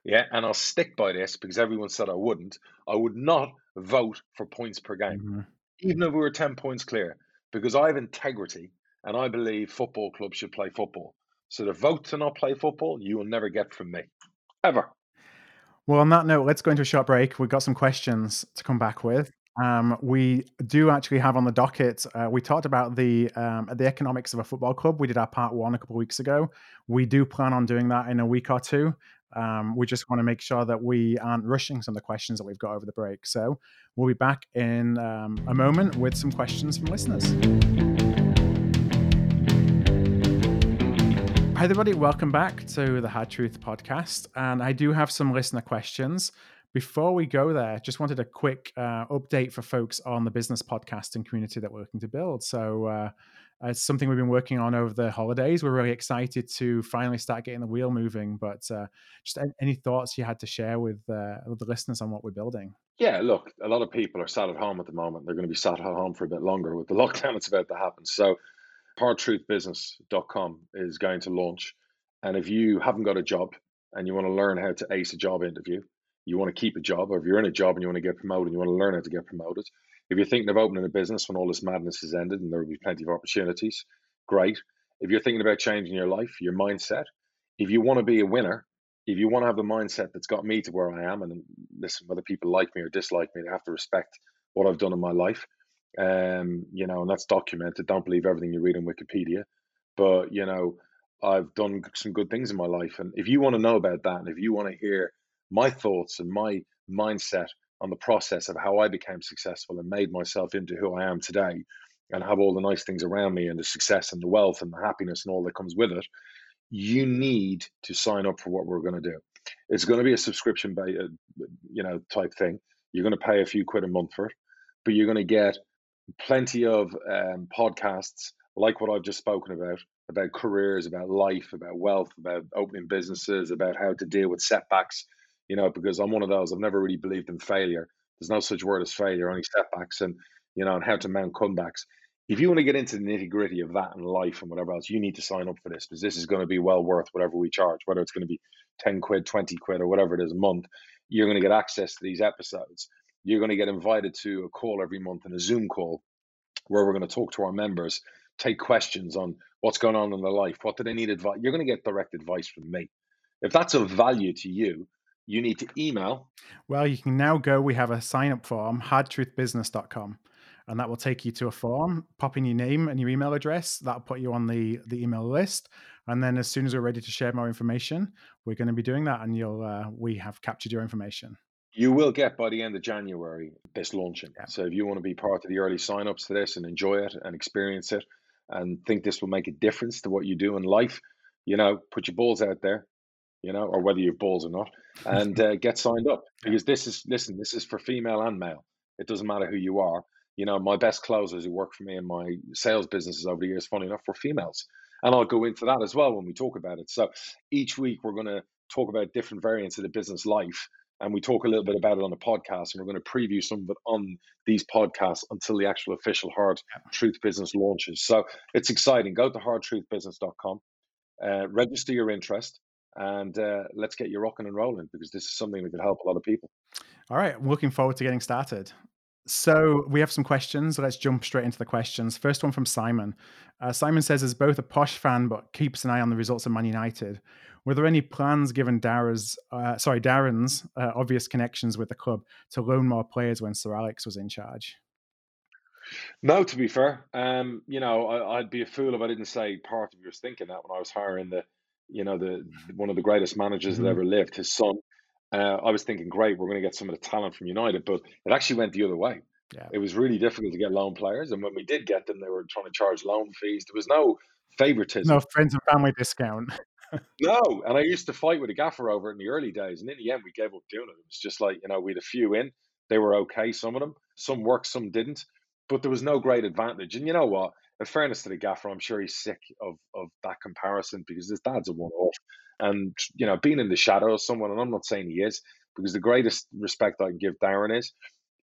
Speaker 2: yeah, and I'll stick by this because everyone said I wouldn't. I would not vote for points per game, mm-hmm. even if we were ten points clear, because I have integrity and I believe football clubs should play football. So the vote to not play football, you will never get from me, ever.
Speaker 1: Well, on that note, let's go into a short break. We've got some questions to come back with. Um, we do actually have on the docket. Uh, we talked about the um, the economics of a football club. We did our part one a couple of weeks ago. We do plan on doing that in a week or two. Um, we just want to make sure that we aren't rushing some of the questions that we've got over the break. So we'll be back in um, a moment with some questions from listeners. Hi, everybody. Welcome back to the Hard Truth podcast. And I do have some listener questions. Before we go there, just wanted a quick uh, update for folks on the business podcasting community that we're looking to build. So, uh, it's something we've been working on over the holidays. We're really excited to finally start getting the wheel moving. But uh, just any thoughts you had to share with, uh, with the listeners on what we're building?
Speaker 2: Yeah, look, a lot of people are sat at home at the moment. They're going to be sat at home for a bit longer with the lockdown that's about to happen. So, hardtruthbusiness.com is going to launch. And if you haven't got a job and you want to learn how to ace a job interview, you want to keep a job, or if you're in a job and you want to get promoted, you want to learn how to get promoted. If you're thinking of opening a business when all this madness has ended and there will be plenty of opportunities, great. If you're thinking about changing your life, your mindset, if you want to be a winner, if you want to have the mindset that's got me to where I am, and listen, whether people like me or dislike me, they have to respect what I've done in my life. Um, you know, and that's documented. Don't believe everything you read on Wikipedia, but you know, I've done some good things in my life. And if you want to know about that, and if you want to hear my thoughts and my mindset on the process of how I became successful and made myself into who I am today, and have all the nice things around me and the success and the wealth and the happiness and all that comes with it, you need to sign up for what we're going to do. It's going to be a subscription, uh, you know, type thing. You're going to pay a few quid a month for it, but you're going to get plenty of um, podcasts like what I've just spoken about about careers, about life, about wealth, about opening businesses, about how to deal with setbacks. You know, because I'm one of those. I've never really believed in failure. There's no such word as failure, only setbacks, and you know, and how to mount comebacks. If you want to get into the nitty gritty of that and life and whatever else, you need to sign up for this because this is going to be well worth whatever we charge, whether it's going to be 10 quid, 20 quid, or whatever it is a month. You're going to get access to these episodes. You're going to get invited to a call every month and a Zoom call where we're going to talk to our members, take questions on what's going on in their life, what do they need advice. You're going to get direct advice from me. If that's of value to you, you need to email.
Speaker 1: Well, you can now go. We have a sign up form, hardtruthbusiness.com and that will take you to a form. Pop in your name and your email address. That'll put you on the the email list. And then as soon as we're ready to share more information, we're going to be doing that, and you'll uh, we have captured your information.
Speaker 2: You will get by the end of January this launching. Yeah. So if you want to be part of the early signups to this and enjoy it and experience it, and think this will make a difference to what you do in life, you know, put your balls out there, you know, or whether you have balls or not, and uh, get signed up because this is listen, this is for female and male. It doesn't matter who you are you know, my best closers who work for me in my sales businesses over the years, funny enough, were females. And I'll go into that as well when we talk about it. So each week we're going to talk about different variants of the business life. And we talk a little bit about it on the podcast, and we're going to preview some of it on these podcasts until the actual official Hard Truth Business launches. So it's exciting. Go to hardtruthbusiness.com, uh, register your interest, and uh, let's get you rocking and rolling because this is something that could help a lot of people.
Speaker 1: All right, I'm looking forward to getting started. So we have some questions. Let's jump straight into the questions. First one from Simon. Uh, Simon says, "As both a posh fan but keeps an eye on the results of Man United, were there any plans given Darren's, uh, sorry, Darren's uh, obvious connections with the club to loan more players when Sir Alex was in charge?"
Speaker 2: No, to be fair, um, you know, I, would be a fool if I didn't say part of you was thinking that when I was hiring the, you know, the one of the greatest managers mm-hmm. that ever lived, his son uh, I was thinking, great, we're going to get some of the talent from United, but it actually went the other way. Yeah. It was really difficult to get loan players, and when we did get them, they were trying to charge loan fees. There was no favoritism,
Speaker 1: no friends and family discount.
Speaker 2: no, and I used to fight with a gaffer over it in the early days, and in the end, we gave up doing it. It was just like you know, we had a few in, they were okay. Some of them, some worked, some didn't, but there was no great advantage. And you know what? In fairness to the gaffer, I'm sure he's sick of of that comparison because his dad's a one off. And you know, being in the shadow of someone, and I'm not saying he is, because the greatest respect I can give Darren is,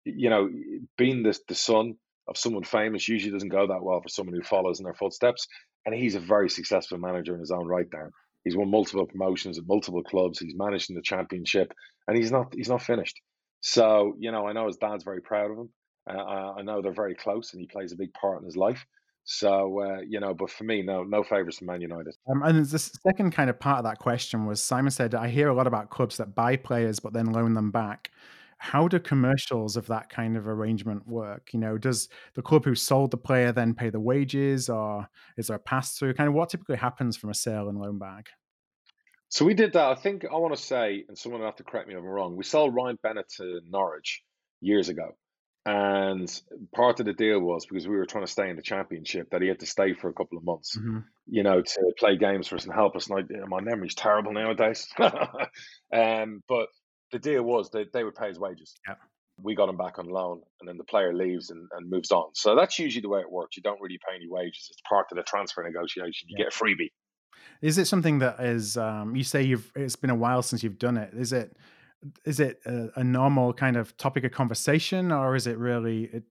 Speaker 2: you know, being the the son of someone famous usually doesn't go that well for someone who follows in their footsteps. And he's a very successful manager in his own right, Darren. He's won multiple promotions at multiple clubs. He's managed in the championship, and he's not he's not finished. So you know, I know his dad's very proud of him. Uh, I know they're very close, and he plays a big part in his life. So uh, you know, but for me, no, no favourites from Man United.
Speaker 1: Um, and the second kind of part of that question was Simon said, "I hear a lot about clubs that buy players but then loan them back." How do commercials of that kind of arrangement work? You know, does the club who sold the player then pay the wages, or is there a pass through? Kind of what typically happens from a sale and loan back?
Speaker 2: So we did that. I think I want to say, and someone will have to correct me if I'm wrong. We sold Ryan Bennett to Norwich years ago, and part of the deal was because we were trying to stay in the championship that he had to stay for a couple of months, mm-hmm. you know, to play games for us and help us. And I, my memory's terrible nowadays. um, but the deal was that they would pay his wages.
Speaker 1: Yeah.
Speaker 2: We got him back on loan, and then the player leaves and, and moves on. So that's usually the way it works. You don't really pay any wages. It's part of the transfer negotiation. You yeah. get a freebie.
Speaker 1: Is it something that is? Um, you say you've. It's been a while since you've done it. Is it? is it a, a, normal kind of topic of conversation or is it really it,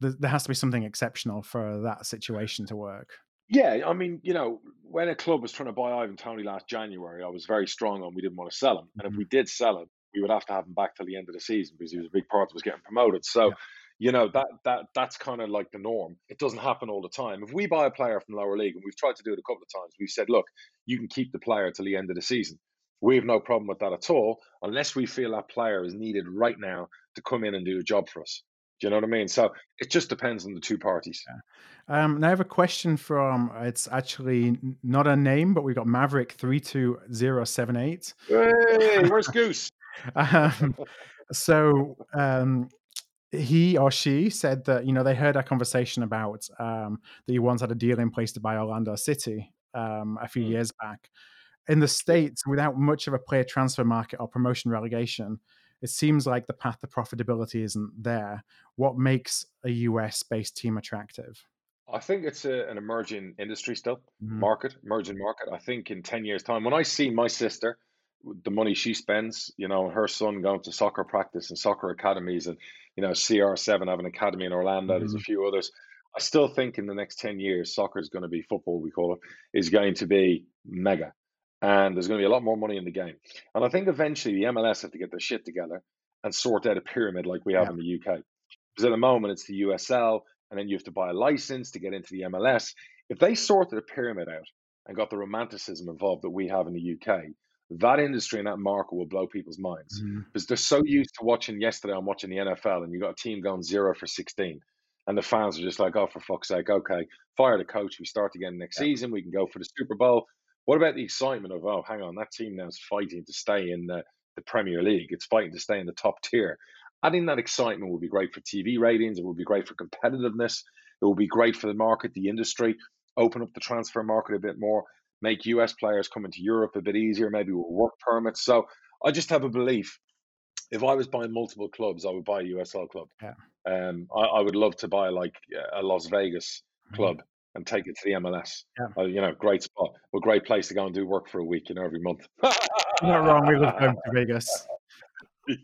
Speaker 1: there has to be something exceptional for that situation to work
Speaker 2: yeah i mean you know when a club was trying to buy ivan toney last january i was very strong on we didn't want to sell him and if mm-hmm. we did sell him we would have to have him back till the end of the season because he was a big part of us getting promoted so yeah. you know that that that's kind of like the norm it doesn't happen all the time if we buy a player from lower league and we've tried to do it a couple of times we've said look you can keep the player till the end of the season We have no problem with that at all, unless we feel that player is needed right now to come in and do a job for us. Do you know what I mean? So it just depends on the two parties.
Speaker 1: Yeah. Um, now I have a question from. It's actually not a name, but we've got Maverick three two zero seven eight.
Speaker 2: Hey, where's Goose?
Speaker 1: um, so um, he or she said that you know they heard our conversation about um, that you once had a deal in place to buy Orlando City um, a few mm. years back. In the states, without much of a player transfer market or promotion relegation, it seems like the path to profitability isn't there. What makes a US based team attractive?
Speaker 2: I think it's a, an emerging industry still, mm-hmm. market, emerging market. I think in 10 years' time, when I see my sister, the money she spends, you know, her son going to soccer practice and soccer academies, and, you know, CR7 have an academy in Orlando, mm-hmm. there's a mm-hmm. few others. I still think in the next 10 years, soccer is going to be football, we call it, is going to be mega and there's going to be a lot more money in the game. And I think eventually the MLS have to get their shit together and sort out a pyramid like we have yeah. in the UK. Because at the moment it's the USL, and then you have to buy a license to get into the MLS. If they sorted a pyramid out and got the romanticism involved that we have in the UK, that industry and that market will blow people's minds mm-hmm. because they're so used to watching yesterday. I'm watching the NFL, and you got a team going zero for 16, and the fans are just like, "Oh, for fuck's sake, okay, fire the coach. We start again next yeah. season. We can go for the Super Bowl." What about the excitement of, oh, hang on, that team now is fighting to stay in the, the Premier League. It's fighting to stay in the top tier. Adding that excitement will be great for TV ratings. It will be great for competitiveness. It will be great for the market, the industry, open up the transfer market a bit more, make US players come into Europe a bit easier, maybe with work permits. So I just have a belief. If I was buying multiple clubs, I would buy a USL club.
Speaker 1: Yeah.
Speaker 2: Um, I, I would love to buy like a Las Vegas mm-hmm. club. Mm-hmm and take it to the MLS. Yeah. Uh, you know, great spot. Well, great place to go and do work for a week, you know, every month.
Speaker 1: Not wrong. We love going to Vegas.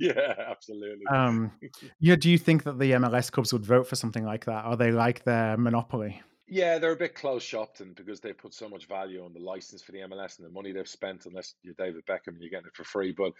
Speaker 2: Yeah, absolutely.
Speaker 1: Um, yeah. Do you think that the MLS clubs would vote for something like that? Are they like their monopoly?
Speaker 2: Yeah, they're a bit close shopped, and because they put so much value on the license for the MLS and the money they've spent, unless you're David Beckham and you're getting it for free. But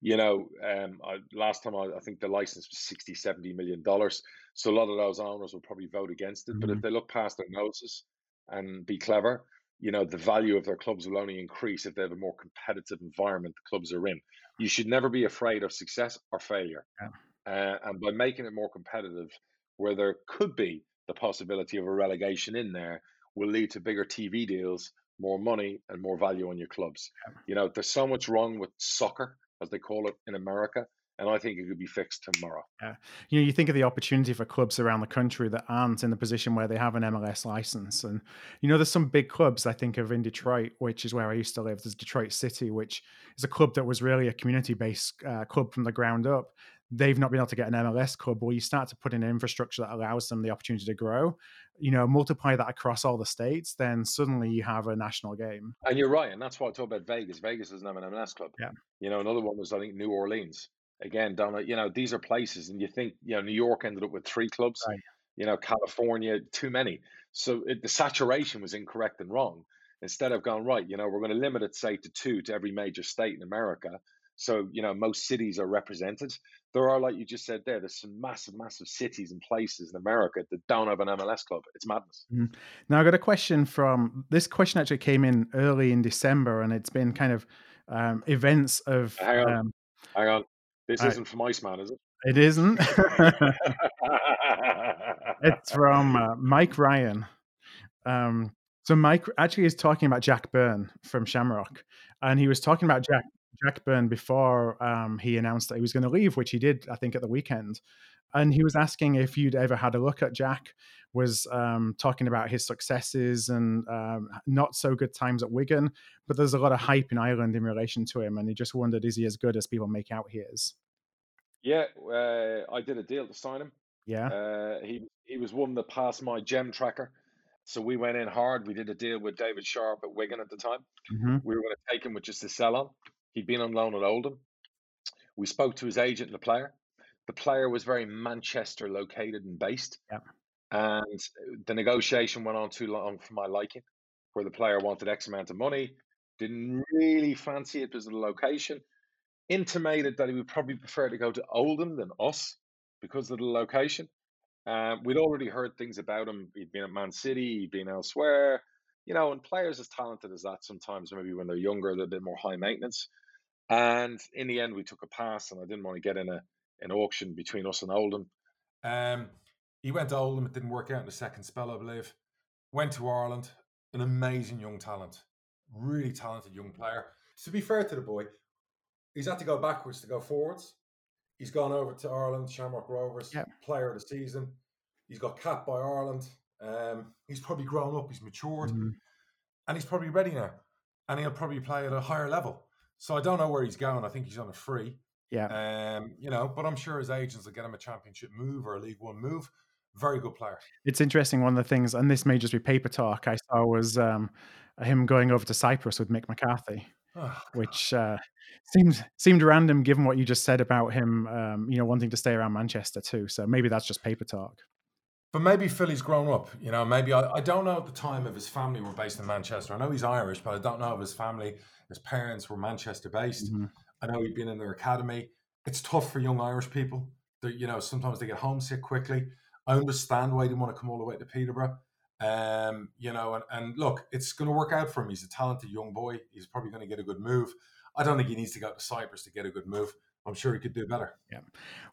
Speaker 2: you know, um, I, last time I, I, think the license was 60, 70 million dollars. So a lot of those owners will probably vote against it. Mm-hmm. But if mm-hmm. they look past their noses and be clever, you know, the value of their clubs will only increase if they have a more competitive environment the clubs are in. You should never be afraid of success or failure. Yeah. Uh, and by making it more competitive, where there could be the possibility of a relegation in there, will lead to bigger TV deals, more money, and more value on your clubs. You know, there's so much wrong with soccer as they call it in America. And I think it could be fixed tomorrow.
Speaker 1: Yeah. You know, you think of the opportunity for clubs around the country that aren't in the position where they have an MLS license. And, you know, there's some big clubs I think of in Detroit, which is where I used to live. There's Detroit City, which is a club that was really a community based uh, club from the ground up they've not been able to get an MLS club, well, you start to put in infrastructure that allows them the opportunity to grow. You know, multiply that across all the states, then suddenly you have a national game.
Speaker 2: And you're right, and that's why I talk about Vegas. Vegas doesn't have an MLS club.
Speaker 1: Yeah.
Speaker 2: You know, another one was I think New Orleans. Again, down at, you know, these are places, and you think you know New York ended up with three clubs. Right. You know, California, too many. So it, the saturation was incorrect and wrong. Instead of going right, you know, we're going to limit it say to two to every major state in America so, you know, most cities are represented. There are, like you just said there, there's some massive, massive cities and places in America that don't have an MLS club. It's madness.
Speaker 1: Mm-hmm. Now, I got a question from this question actually came in early in December, and it's been kind of um, events of.
Speaker 2: Hang on. Um, hang on. This isn't from Iceman, is it?
Speaker 1: It isn't. it's from uh, Mike Ryan. Um, so Mike actually is talking about Jack Byrne from Shamrock, and he was talking about Jack Jack Byrne before um, he announced that he was going to leave, which he did, I think, at the weekend. And he was asking if you'd ever had a look at Jack. Was um, talking about his successes and um, not so good times at Wigan, but there's a lot of hype in Ireland in relation to him, and he just wondered, is he as good as people make out he is?
Speaker 2: Yeah, uh, I did a deal to sign him.
Speaker 1: Yeah,
Speaker 2: uh, he he was one that passed my gem tracker. So we went in hard. We did a deal with David Sharpe at Wigan at the time. Mm-hmm. We were going to take him with just a sell on. He'd been on loan at Oldham. We spoke to his agent and the player. The player was very Manchester located and based.
Speaker 1: Yeah.
Speaker 2: And the negotiation went on too long for my liking, where the player wanted X amount of money, didn't really fancy it because of the location, intimated that he would probably prefer to go to Oldham than us because of the location. Uh, we'd already heard things about him. He'd been at Man City, he'd been elsewhere, you know, and players as talented as that sometimes, maybe when they're younger, they're a bit more high maintenance.
Speaker 3: And in the end, we took a pass, and I didn't want to get in a an auction between us and Oldham.
Speaker 2: Um, he went to Oldham. It didn't work out in the second spell, I believe. Went to Ireland. An amazing young talent, really talented young player. To be fair to the boy, he's had to go backwards to go forwards. He's gone over to Ireland, Shamrock Rovers,
Speaker 1: Yep.
Speaker 2: player of the season. He's got capped by Ireland. Um, he's probably grown up. He's matured
Speaker 1: Mhm.
Speaker 2: and he's probably ready now, and he'll probably play at a higher level. So I don't know where he's going. I think he's on a free,
Speaker 1: Yeah.
Speaker 2: um, you know, but I'm sure his agents will get him a championship move or a League One move. Very good player.
Speaker 1: It's interesting. One of the things, and this may just be paper talk, I saw was um, him going over to Cyprus with Mick McCarthy,
Speaker 2: Oh,
Speaker 1: which uh, seemed seemed random given what you just said about him, um, you know, wanting to stay around Manchester too. So maybe that's just paper talk.
Speaker 2: But maybe Philly's grown up, you know. Maybe I, I don't know at the time if his family were based in Manchester. I know he's Irish, but I don't know if his family, his parents were Manchester based.
Speaker 1: Mhm.
Speaker 2: I know he'd been in their academy. It's tough for young Irish people. They, you know, sometimes they get homesick quickly. I understand why he didn't want to come all the way to Peterborough. Um, you know, and, and look, it's going to work out for him. He's a talented young boy. He's probably going to get a good move. I don't think he needs to go to Cyprus to get a good move. I'm sure he could do better. Yeah.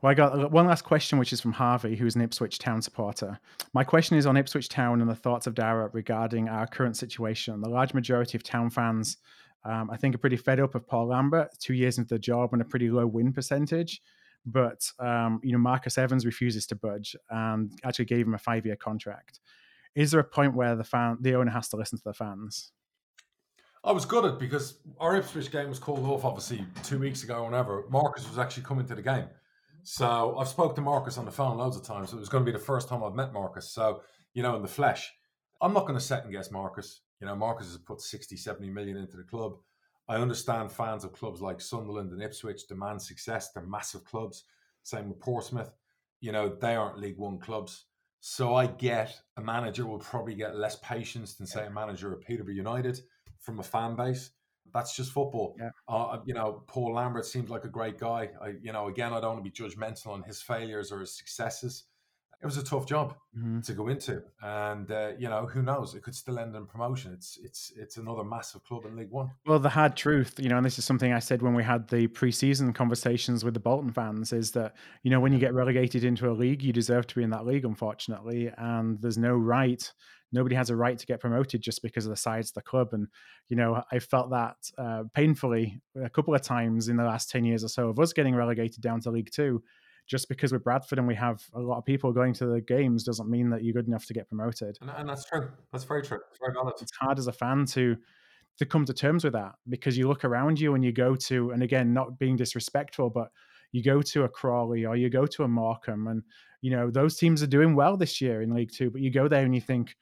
Speaker 1: Well, I got one last question, which is from Harvey, who's an Ipswich Town supporter. My question is on Ipswich Town and the thoughts of Darragh regarding our current situation. The large majority of Town fans, um, I think, are pretty fed up of Paul Lambert, two years into the job and a pretty low win percentage. But um, you know, Marcus Evans refuses to budge and actually gave him a five-year contract. Is there a point where the fan, the owner, has to listen to the fans?
Speaker 2: I was good gutted because our Ipswich game was called off, obviously, two weeks ago or whenever. Marcus was actually coming to the game. So I've spoke to Marcus on the phone loads of times. It was going to be the first time I've met Marcus. So, you know, in the flesh, I'm not going to second guess Marcus. You know, Marcus has put 60, 70 million into the club. I understand fans of clubs like Sunderland and Ipswich demand success. They're massive clubs. Same with Portsmouth. You know, they aren't League One clubs. So I get a manager will probably get less patience than, say, a manager at Peterborough United from a fan base. That's just football.
Speaker 1: Yeah.
Speaker 2: Uh, you know, Paul Lambert seems like a great guy. I, you know, again, I don't want to be judgmental on his failures or his successes. It was a tough job
Speaker 1: Mhm.
Speaker 2: to go into, and uh, you know, who knows? It could still end in promotion. It's it's it's another massive club in League One.
Speaker 1: Well, the hard truth, you know, and this is something I said when we had the preseason conversations with the Bolton fans, is that you know when you get relegated into a league, you deserve to be in that league, unfortunately, and there's no right. Nobody has a right to get promoted just because of the size of the club, and you know I felt that uh, painfully a couple of times in the last ten years or so of us getting relegated down to League Two. Just because we're Bradford and we have a lot of people going to the games doesn't mean that you're good enough to get promoted
Speaker 2: And, and that's true. That's very true. It's very valid.
Speaker 1: it's hard as a fan to to come to terms with that because you look around you and you go to and again not being disrespectful but you go to a Crawley or you go to a Morecambe and you know those teams are doing well this year in League 2 but you go there and you think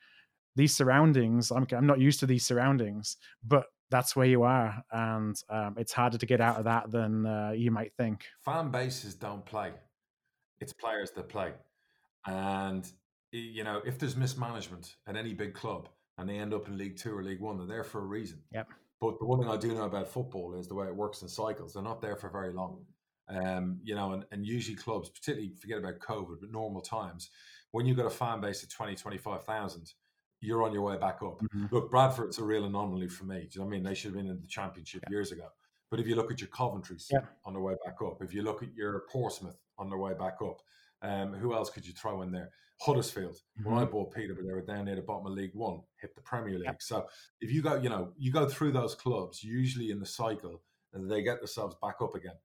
Speaker 1: these surroundings I'm, I'm not used to these surroundings but that's where you are and um, it's harder to get out of that than uh, you might think
Speaker 2: Fan bases don't play; it's players that play. And you know, if there's mismanagement at any big club and they end up in League Two or League One, they're there for a reason.
Speaker 1: Yep.
Speaker 2: But the one thing I do know about football is the way it works in cycles. They're not there for very long. Um, you know, and, and usually clubs, particularly forget about COVID, but normal times, when you've got a fan base of 20, 25,000, you're on your way back up.
Speaker 1: Mhm.
Speaker 2: Look, Bradford's a real anomaly for me. Do you know what I mean? They should have been in the championship years ago. But if you look at your Coventry's
Speaker 1: Yeah.
Speaker 2: on their way back up, if you look at your Portsmouth on their way back up, um, who else could you throw in there? Huddersfield. When I bought Peterborough, they were down near the bottom of League One, hit the Premier League.
Speaker 1: Yeah.
Speaker 2: So if you go, you know, you go through those clubs, usually in the cycle, and they get themselves back up again.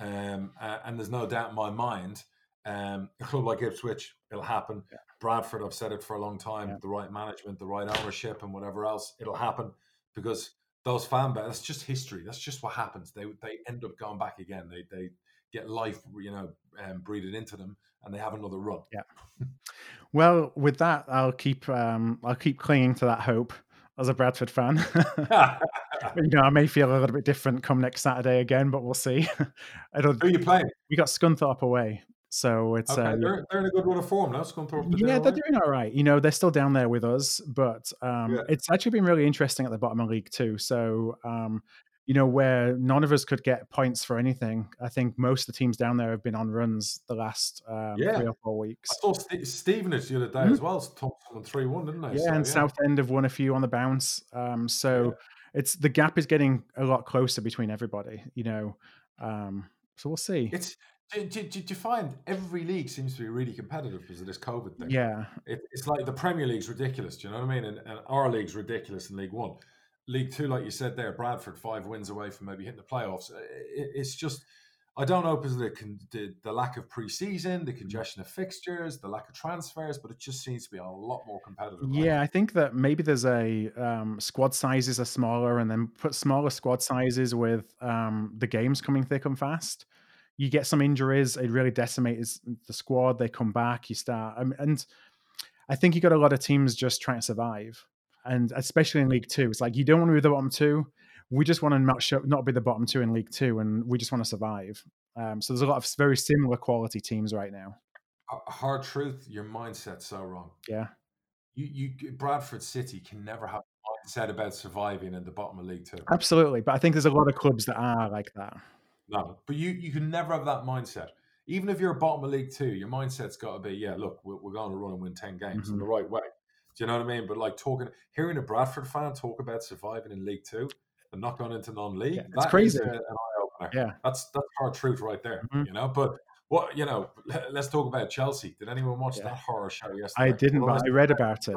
Speaker 2: Um, a- and there's no doubt in my mind, um, a club like Ipswich, it'll happen.
Speaker 1: Yeah.
Speaker 2: Bradford, I've said it for a long time,
Speaker 1: Yeah.
Speaker 2: the right management, the right ownership, and whatever else, it'll happen because those fan base, that's just history. That's just what happens. They they end up going back again. They they get life, you know, um, breathed into them, and they have another run. Yeah.
Speaker 1: Well with that I'll keep um, I'll keep clinging to that hope as a Bradford fan you know, I may feel a little bit different come next Saturday again, but we'll see.
Speaker 2: Who are you playing?
Speaker 1: we got Scunthorpe away, so it's
Speaker 2: Okay,
Speaker 1: uh,
Speaker 2: they're, they're in a good run of form now. Scunthorpe.
Speaker 1: yeah, they're doing all right. You know, they're still down there with us, but um,
Speaker 2: Yeah.
Speaker 1: it's actually been really interesting at the bottom of League two. So, um, you know, where none of us could get points for anything, I think most of the teams down there have been on runs the last um,
Speaker 2: Yeah.
Speaker 1: three or four weeks.
Speaker 2: I saw Ste Stevenage the other day
Speaker 1: Mhm.
Speaker 2: as well. Topped them three one, didn't they?
Speaker 1: Yeah,
Speaker 2: So,
Speaker 1: and South End have won a few on the bounce. Um, so it's the gap is getting a lot closer between everybody. You know, um, so we'll see.
Speaker 2: It's do, do, do you find every league seems to be really competitive because of this COVID thing?
Speaker 1: Yeah,
Speaker 2: it, it's like the Premier League's ridiculous. Do you know what I mean? And, and our league's ridiculous in League One. League Two, like you said there, Bradford five wins away from maybe hitting the playoffs. It, it's just I don't know because the, the, the lack of preseason, the congestion of fixtures, the lack of transfers, but it just seems to be a lot more competitive.
Speaker 1: Yeah, I think that maybe there's a um, squad sizes are smaller, and then put smaller squad sizes with um, the games coming thick and fast. You get some injuries; it really decimates the squad. They come back, you start, um, and I think you got a lot of teams just trying to survive, and especially in League Two, it's like you don't want to be the bottom two we just want to not show, not be the bottom two in League Two, and we just want to survive. Um, so there's a lot of very similar quality teams right now.
Speaker 2: Hard truth, your mindset's so wrong.
Speaker 1: Yeah,
Speaker 2: you you Bradford City can never have a mindset about surviving in the bottom of League Two.
Speaker 1: Absolutely, but I think there's a lot of clubs that are like that.
Speaker 2: No, but you you can never have that mindset. Even if you're a bottom of League Two, your mindset's got to be, yeah, look, we're, we're going to run and win ten games mm-hmm. in the right way. Do you know what I mean? But like talking, hearing a Bradford fan talk about surviving in League Two, and not going into non-league. Yeah,
Speaker 1: that's crazy.
Speaker 2: an eye opener. Yeah, that's that's hard truth right there. Mm-hmm. You know, but what you know, let's talk about Chelsea. Did anyone watch yeah. that horror show yesterday?
Speaker 1: I didn't, but I, I read about it.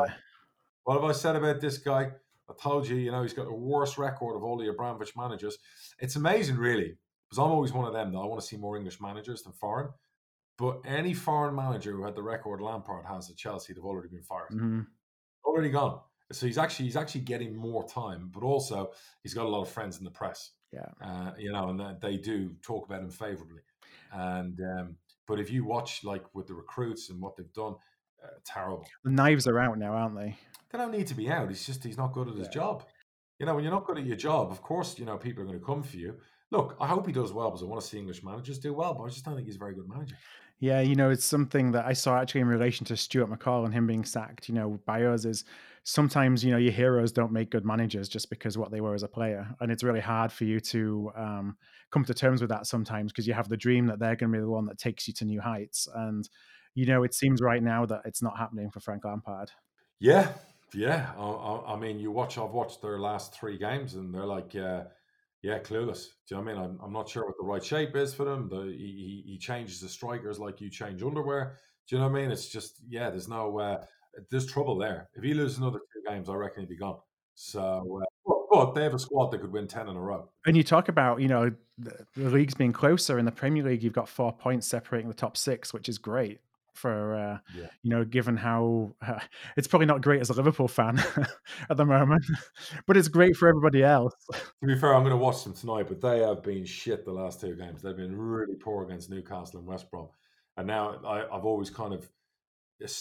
Speaker 2: What have I said about this guy? I told you, you know, he's got the worst record of all the Abramovich managers. It's amazing, really, because I'm always one of them that I want to see more English managers than foreign. But any foreign manager who had the record Lampard has at Chelsea, they've already been fired.
Speaker 1: Mm-hmm.
Speaker 2: Already gone. So he's actually he's actually getting more time, but also he's got a lot of friends in the press.
Speaker 1: Yeah,
Speaker 2: uh, you know, and they do talk about him favorably. And um, but if you watch like with the recruits and what they've done, uh, terrible.
Speaker 1: The knives are out now, aren't they?
Speaker 2: They don't need to be out. It's just he's not good at his yeah. job. You know, when you're not good at your job, of course, you know people are going to come for you. Look, I hope he does well because I want to see English managers do well, but I just don't think he's a very good manager.
Speaker 1: Yeah, you know, it's something that I saw actually in relation to Stuart McCall and him being sacked. You know, by us is sometimes you know your heroes don't make good managers just because what they were as a player, and it's really hard for you to um, come to terms with that sometimes because you have the dream that they're going to be the one that takes you to new heights, and you know it seems right now that it's not happening for Frank Lampard.
Speaker 2: Yeah, yeah. I, I mean, you watch. I've watched their last three games, and they're like. Uh, yeah, clueless. Do you know what I mean? I'm, I'm not sure what the right shape is for them. The, he, he changes the strikers like you change underwear. Do you know what I mean? It's just, yeah, there's no, uh, there's trouble there. If he loses another two games, I reckon he'd be gone. So, uh, but they have a squad that could win 10 in a row.
Speaker 1: And you talk about, you know, the, the leagues being closer. In the Premier League, you've got four points separating the top six, which is great for uh, yeah. you know given how uh, it's probably not great as a liverpool fan at the moment but it's great for everybody else.
Speaker 2: To be fair i'm going to watch them tonight but they have been shit the last two games. They've been really poor against newcastle and west brom and now I, i've always kind of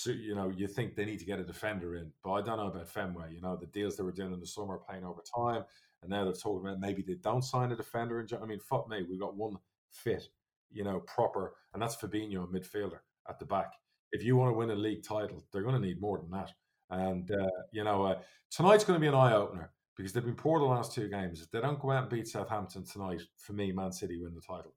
Speaker 2: you know you think they need to get a defender in but i don't know about fenway you know the deals they were doing in the summer paying over time and now they're talking about maybe they don't sign a defender and i mean fuck me we've got one fit you know proper and that's Fabinho, a midfielder at the back. If you want to win a league title, they're going to need more than that. And uh, you know, uh, tonight's going to be an eye opener because they've been poor the last two games. If they don't go out and beat Southampton tonight, for me, Man City win the title.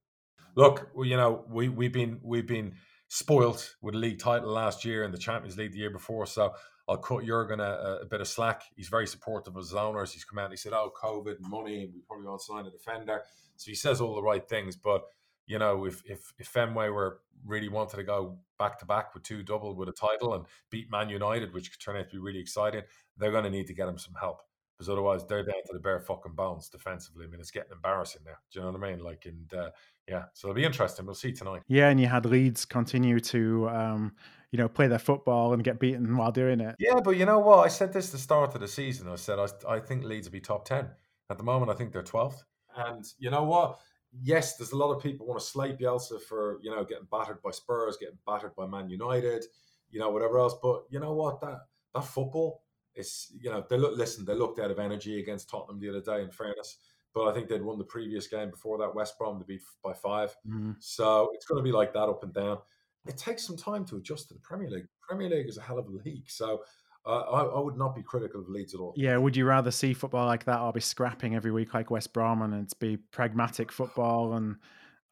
Speaker 2: Look, you know, we we've been we've been spoilt with a league title last year and the Champions League the year before. So I'll cut Jurgen a, a, bit of slack. He's very supportive of his owners. He's come out and he said, "Oh, COVID, money, we probably won't sign a defender." So he says all the right things, but you know, if if if Fenway were really wanted to go back to back with two double with a title and beat Man United, which could turn out to be really exciting, they're going to need to get him some help because otherwise they're down to the bare fucking bones defensively. I mean, it's getting embarrassing now. Do you know what I mean? Like, and uh, yeah, so it'll be interesting. We'll see tonight.
Speaker 1: Yeah, and you had Leeds continue to, um, you know, play their football and get beaten while doing it.
Speaker 2: Yeah, but you know what? I said this the start of the season. I said I, I think Leeds will be top ten. At the moment, I think they're twelfth. And you know what? Yes, there's a lot of people want to slate Bielsa for you know getting battered by Spurs, getting battered by Man United, you know whatever else. But you know what that that football is you know they look listen they looked out of energy against Tottenham the other day. In fairness, but I think they'd won the previous game before that West Brom to beat by 5
Speaker 1: mm-hmm.
Speaker 2: So it's going to be like that up and down. It takes some time to adjust to the Premier League. Premier League is a hell of a league, so uh, I, I, would not be critical of Leeds at all.
Speaker 1: Yeah, would you rather see football like that or be scrapping every week like West Brom and it's be pragmatic football and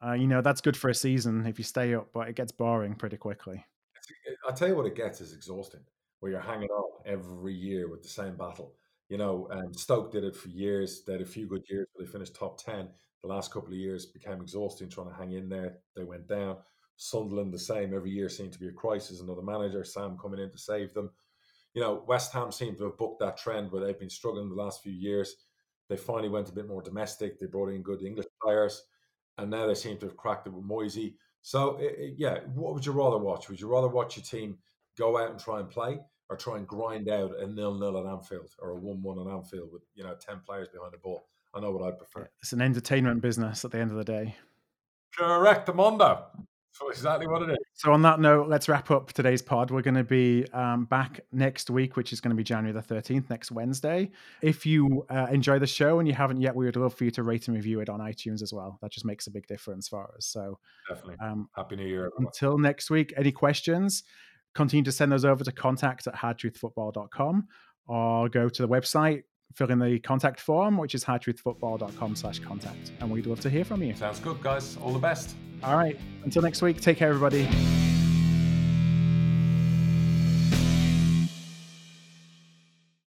Speaker 1: uh, you know that's good for a season if you stay up, but it gets boring pretty quickly.
Speaker 2: I tell you what, it gets is exhausting. Where you're hanging on every year with the same battle. You know, um, Stoke did it for years. They had a few good years where they finished top 10. The last couple of years became exhausting trying to hang in there. They went down. Sunderland, the same. Every year seemed to be a crisis. Another manager, Sam, coming in to save them. You know, West Ham seem to have booked that trend where they've been struggling the last few years. They finally went a bit more domestic. They brought in good English players, and now they seem to have cracked it with Moyes. So, it, it, yeah, what would you rather watch? Would you rather watch your team go out and try and play, or try and grind out a nil-nil at Anfield or a one-one at Anfield with you know ten players behind the ball? I know what I'd prefer.
Speaker 1: It's an entertainment business at the end of the day.
Speaker 2: Correct, Amondo. That's exactly what it is.
Speaker 1: So, on that note, let's wrap up today's pod. We're going to be um, back next week, which is going to be January the 13th, next Wednesday. If you uh, enjoy the show and you haven't yet, we would love for you to rate and review it on iTunes as well. That just makes a big difference for us. So,
Speaker 2: definitely. Um, Happy New Year.
Speaker 1: Everyone. Until next week, any questions? Continue to send those over to contact at hardtruthfootball.com or go to the website, fill in the contact form, which is hardtruthfootball.com slash contact. And we'd love to hear from you.
Speaker 2: Sounds good, guys. All the best.
Speaker 1: All right. Until next week, take care, everybody.